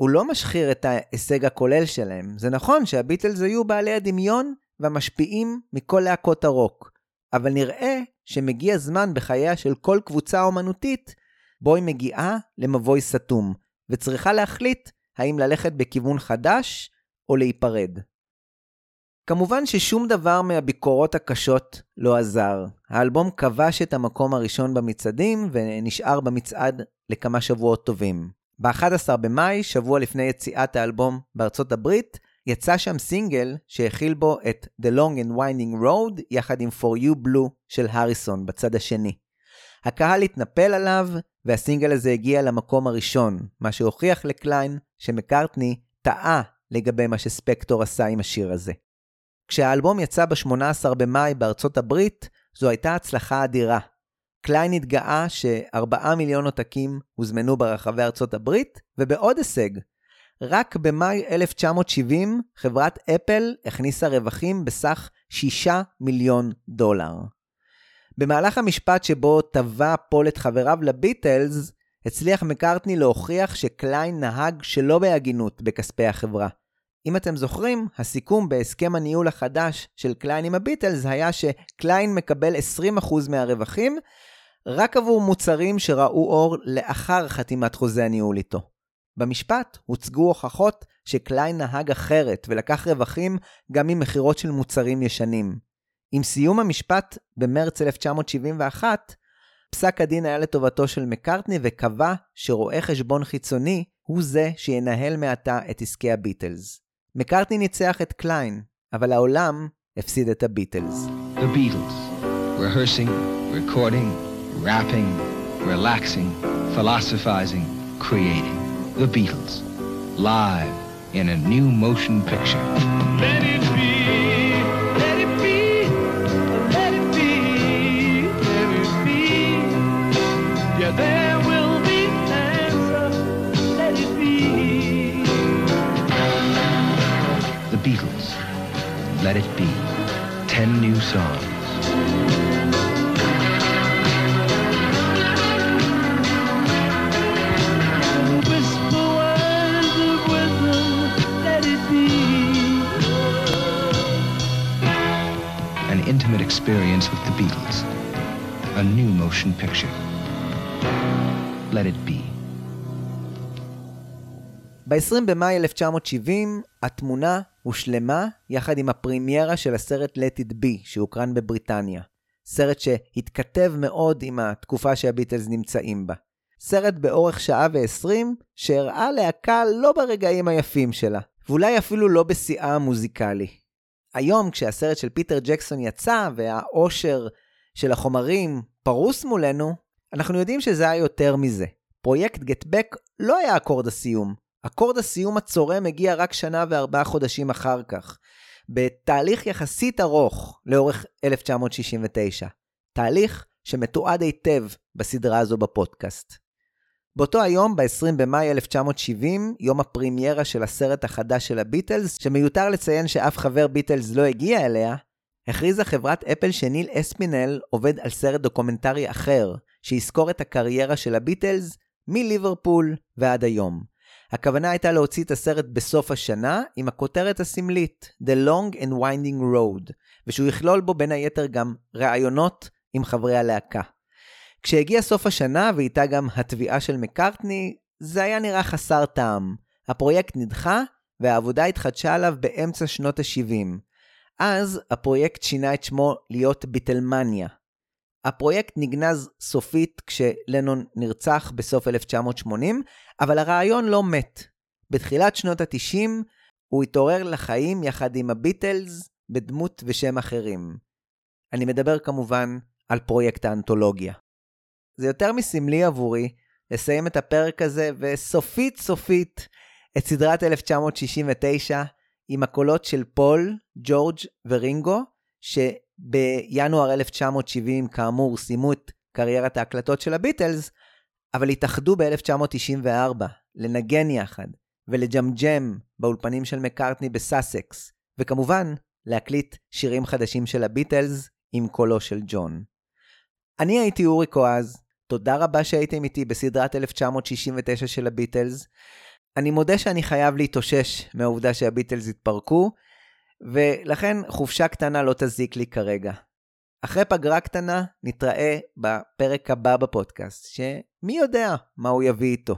S2: הוא לא משחיר את ההישג הכולל שלהם. זה נכון שהביטלס היו בעלי הדמיון והמשפיעים מכל להקות הרוק, אבל נראה שמגיע זמן בחייה של כל קבוצה אומנותית בו היא מגיעה למבוי סתום, וצריכה להחליט האם ללכת בכיוון חדש או להיפרד. כמובן ששום דבר מהביקורות הקשות לא עזר. האלבום כבש את המקום הראשון במצעדים ונשאר במצעד לכמה שבועות טובים. ב-11 במאי, שבוע לפני יציאת האלבום בארצות הברית, יצא שם סינגל שהכיל בו את The Long and Winding Road יחד עם For You Blue של הריסון בצד השני. הקהל התנפל עליו והסינגל הזה הגיע למקום הראשון, מה שהוכיח לקליין שמקארטני טעה לגבי מה שספקטור עשה עם השיר הזה. כשהאלבום יצא ב-18 במאי בארצות הברית, זו הייתה הצלחה אדירה. קליין התגאה ש-4 מיליון עותקים הוזמנו ברחבי ארצות הברית, ובעוד הישג, רק במאי 1970 חברת אפל הכניסה רווחים בסך 6 מיליון דולר. במהלך המשפט שבו תבע פול את חבריו לביטלס, הצליח מקארטני להוכיח שקליין נהג שלא בהגינות בכספי החברה. אם אתם זוכרים, הסיכום בהסכם הניהול החדש של קליין עם הביטלס היה שקליין מקבל 20% מהרווחים רק עבור מוצרים שראו אור לאחר חתימת חוזה הניהול איתו. במשפט הוצגו הוכחות שקליין נהג אחרת ולקח רווחים גם ממכירות של מוצרים ישנים. עם סיום המשפט במרץ 1971, פסק הדין היה לטובתו של מקארטני וקבע שרואה חשבון חיצוני הוא זה שינהל מעתה את עסקי הביטלס. מקארטני ניצח את קליין, אבל העולם הפסיד את הביטלס.
S21: The Beatles, rehearsing, recording, rapping, relaxing, philosophizing, creating. The Beatles, live in a new motion picture.
S22: Let it be, let it be, let it be, let it be. Yeah, there will be an answer. Let it be.
S21: The Beatles, Let It Be. Ten new songs. Intimate experience with the Beatles. A new motion picture. Let it be.
S2: ב-20 במאי 1970 התמונה הושלמה יחד עם הפרימיירה של הסרט Let It Be שהוקרן בבריטניה. סרט שהתכתב מאוד עם התקופה שהביטלס נמצאים בה. סרט באורך שעה ועשרים שהראה להקה לא ברגעים היפים שלה, ואולי אפילו לא בשיאה המוזיקלי. היום כשהסרט של פיטר ג'קסון יצא והעושר של החומרים פרוס מולנו, אנחנו יודעים שזה היה יותר מזה. פרויקט Get Back לא היה אקורד הסיום. אקורד הסיום הצורם הגיע רק שנה וארבעה חודשים אחר כך, בתהליך יחסית ארוך לאורך 1969. תהליך שמתועד היטב בסדרה הזו בפודקאסט. באותו היום, ב-20 במאי 1970, יום הפרימיירה של הסרט החדש של הביטלס, שמיותר לציין שאף חבר ביטלס לא הגיע אליה, הכריזה חברת אפל שניל אספינל עובד על סרט דוקומנטרי אחר, שיזכור את הקריירה של הביטלס מליברפול ועד היום. הכוונה הייתה להוציא את הסרט בסוף השנה עם הכותרת הסמלית The Long and Winding Road, ושהוא יכלול בו בין היתר גם ראיונות עם חברי הלהקה. כשהגיע סוף השנה ואיתה גם התביעה של מקארטני, זה היה נראה חסר טעם. הפרויקט נדחה והעבודה התחדשה עליו באמצע שנות ה-70. אז הפרויקט שינה את שמו להיות ביטלמניה. הפרויקט נגנז סופית כשלנון נרצח בסוף 1980, אבל הרעיון לא מת. בתחילת שנות ה-90 הוא התעורר לחיים יחד עם הביטלס בדמות ושם אחרים. אני מדבר כמובן על פרויקט האנתולוגיה. זה יותר מסמלי עבורי לסיים את הפרק הזה וסופית סופית את סדרת 1969 עם הקולות של פול, ג'ורג' ורינגו, שבינואר 1970 כאמור סיימו את קריירת ההקלטות של הביטלס, אבל התאחדו ב-1994 לנגן יחד ולג'מג'ם באולפנים של מקארטני בסאסקס, וכמובן להקליט שירים חדשים של הביטלס עם קולו של ג'ון. אני הייתי אורי קואז, תודה רבה שהייתם איתי בסדרת 1969 של הביטלס. אני מודה שאני חייב להתאושש מהעובדה שהביטלס התפרקו, ולכן חופשה קטנה לא תזיק לי כרגע. אחרי פגרה קטנה נתראה בפרק הבא בפודקאסט, שמי יודע מה הוא יביא איתו.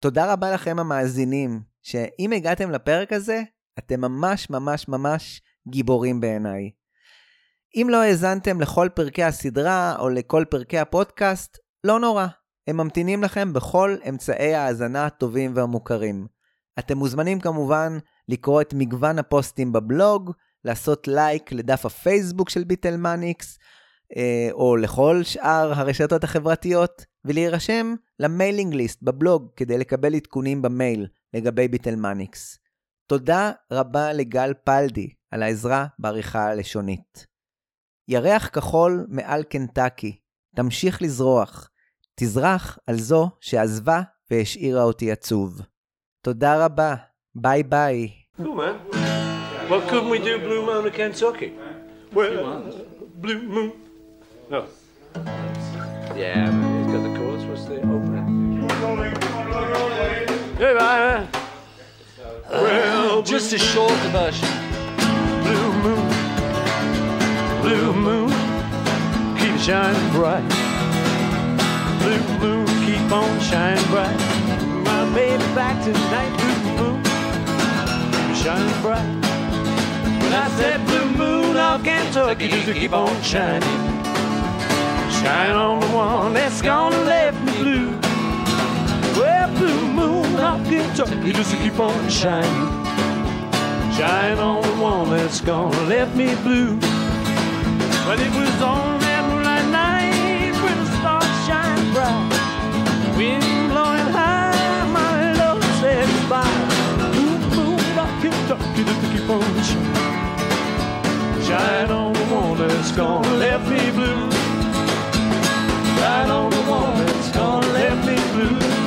S2: תודה רבה לכם המאזינים, שאם הגעתם לפרק הזה, אתם ממש ממש ממש גיבורים בעיניי. אם לא האזנתם לכל פרקי הסדרה או לכל פרקי הפודקאסט, לא נורא, הם ממתינים לכם בכל אמצעי ההאזנה הטובים והמוכרים. אתם מוזמנים כמובן לקרוא את מגוון הפוסטים בבלוג, לעשות לייק לדף הפייסבוק של ביטלמניקס, אה, או לכל שאר הרשתות החברתיות, ולהירשם ל mailing list בבלוג כדי לקבל עדכונים במייל לגבי ביטלמניקס. תודה רבה לגל פלדי על העזרה בעריכה הלשונית. ירח כחול מעל קנטקי, תמשיך לזרוח, תזרח על זו שעזבה והשאירה אותי עצוב. תודה רבה, ביי ביי.
S23: Cool, man. Well, couldn't we do Blue Moon of Kentucky? Well, Blue Moon. No. Yeah, man, he's got the chords. What's the opener? Hey, man. Well,
S22: Just a short version.
S23: Blue moon, blue moon, keep shining bright. Blue moon, keep on shining bright. My baby back tonight, blue moon, shining bright. When I said blue moon of Kentucky, just keep on shining. Shine on the one that's gonna let me blue. Well, blue moon of Kentucky, just keep on shining. Shine on the one that's gonna let me blue. But it was on stuck to the. Shine on the one that's
S6: gonna let me blue. Shine on the one that's gonna let me blue.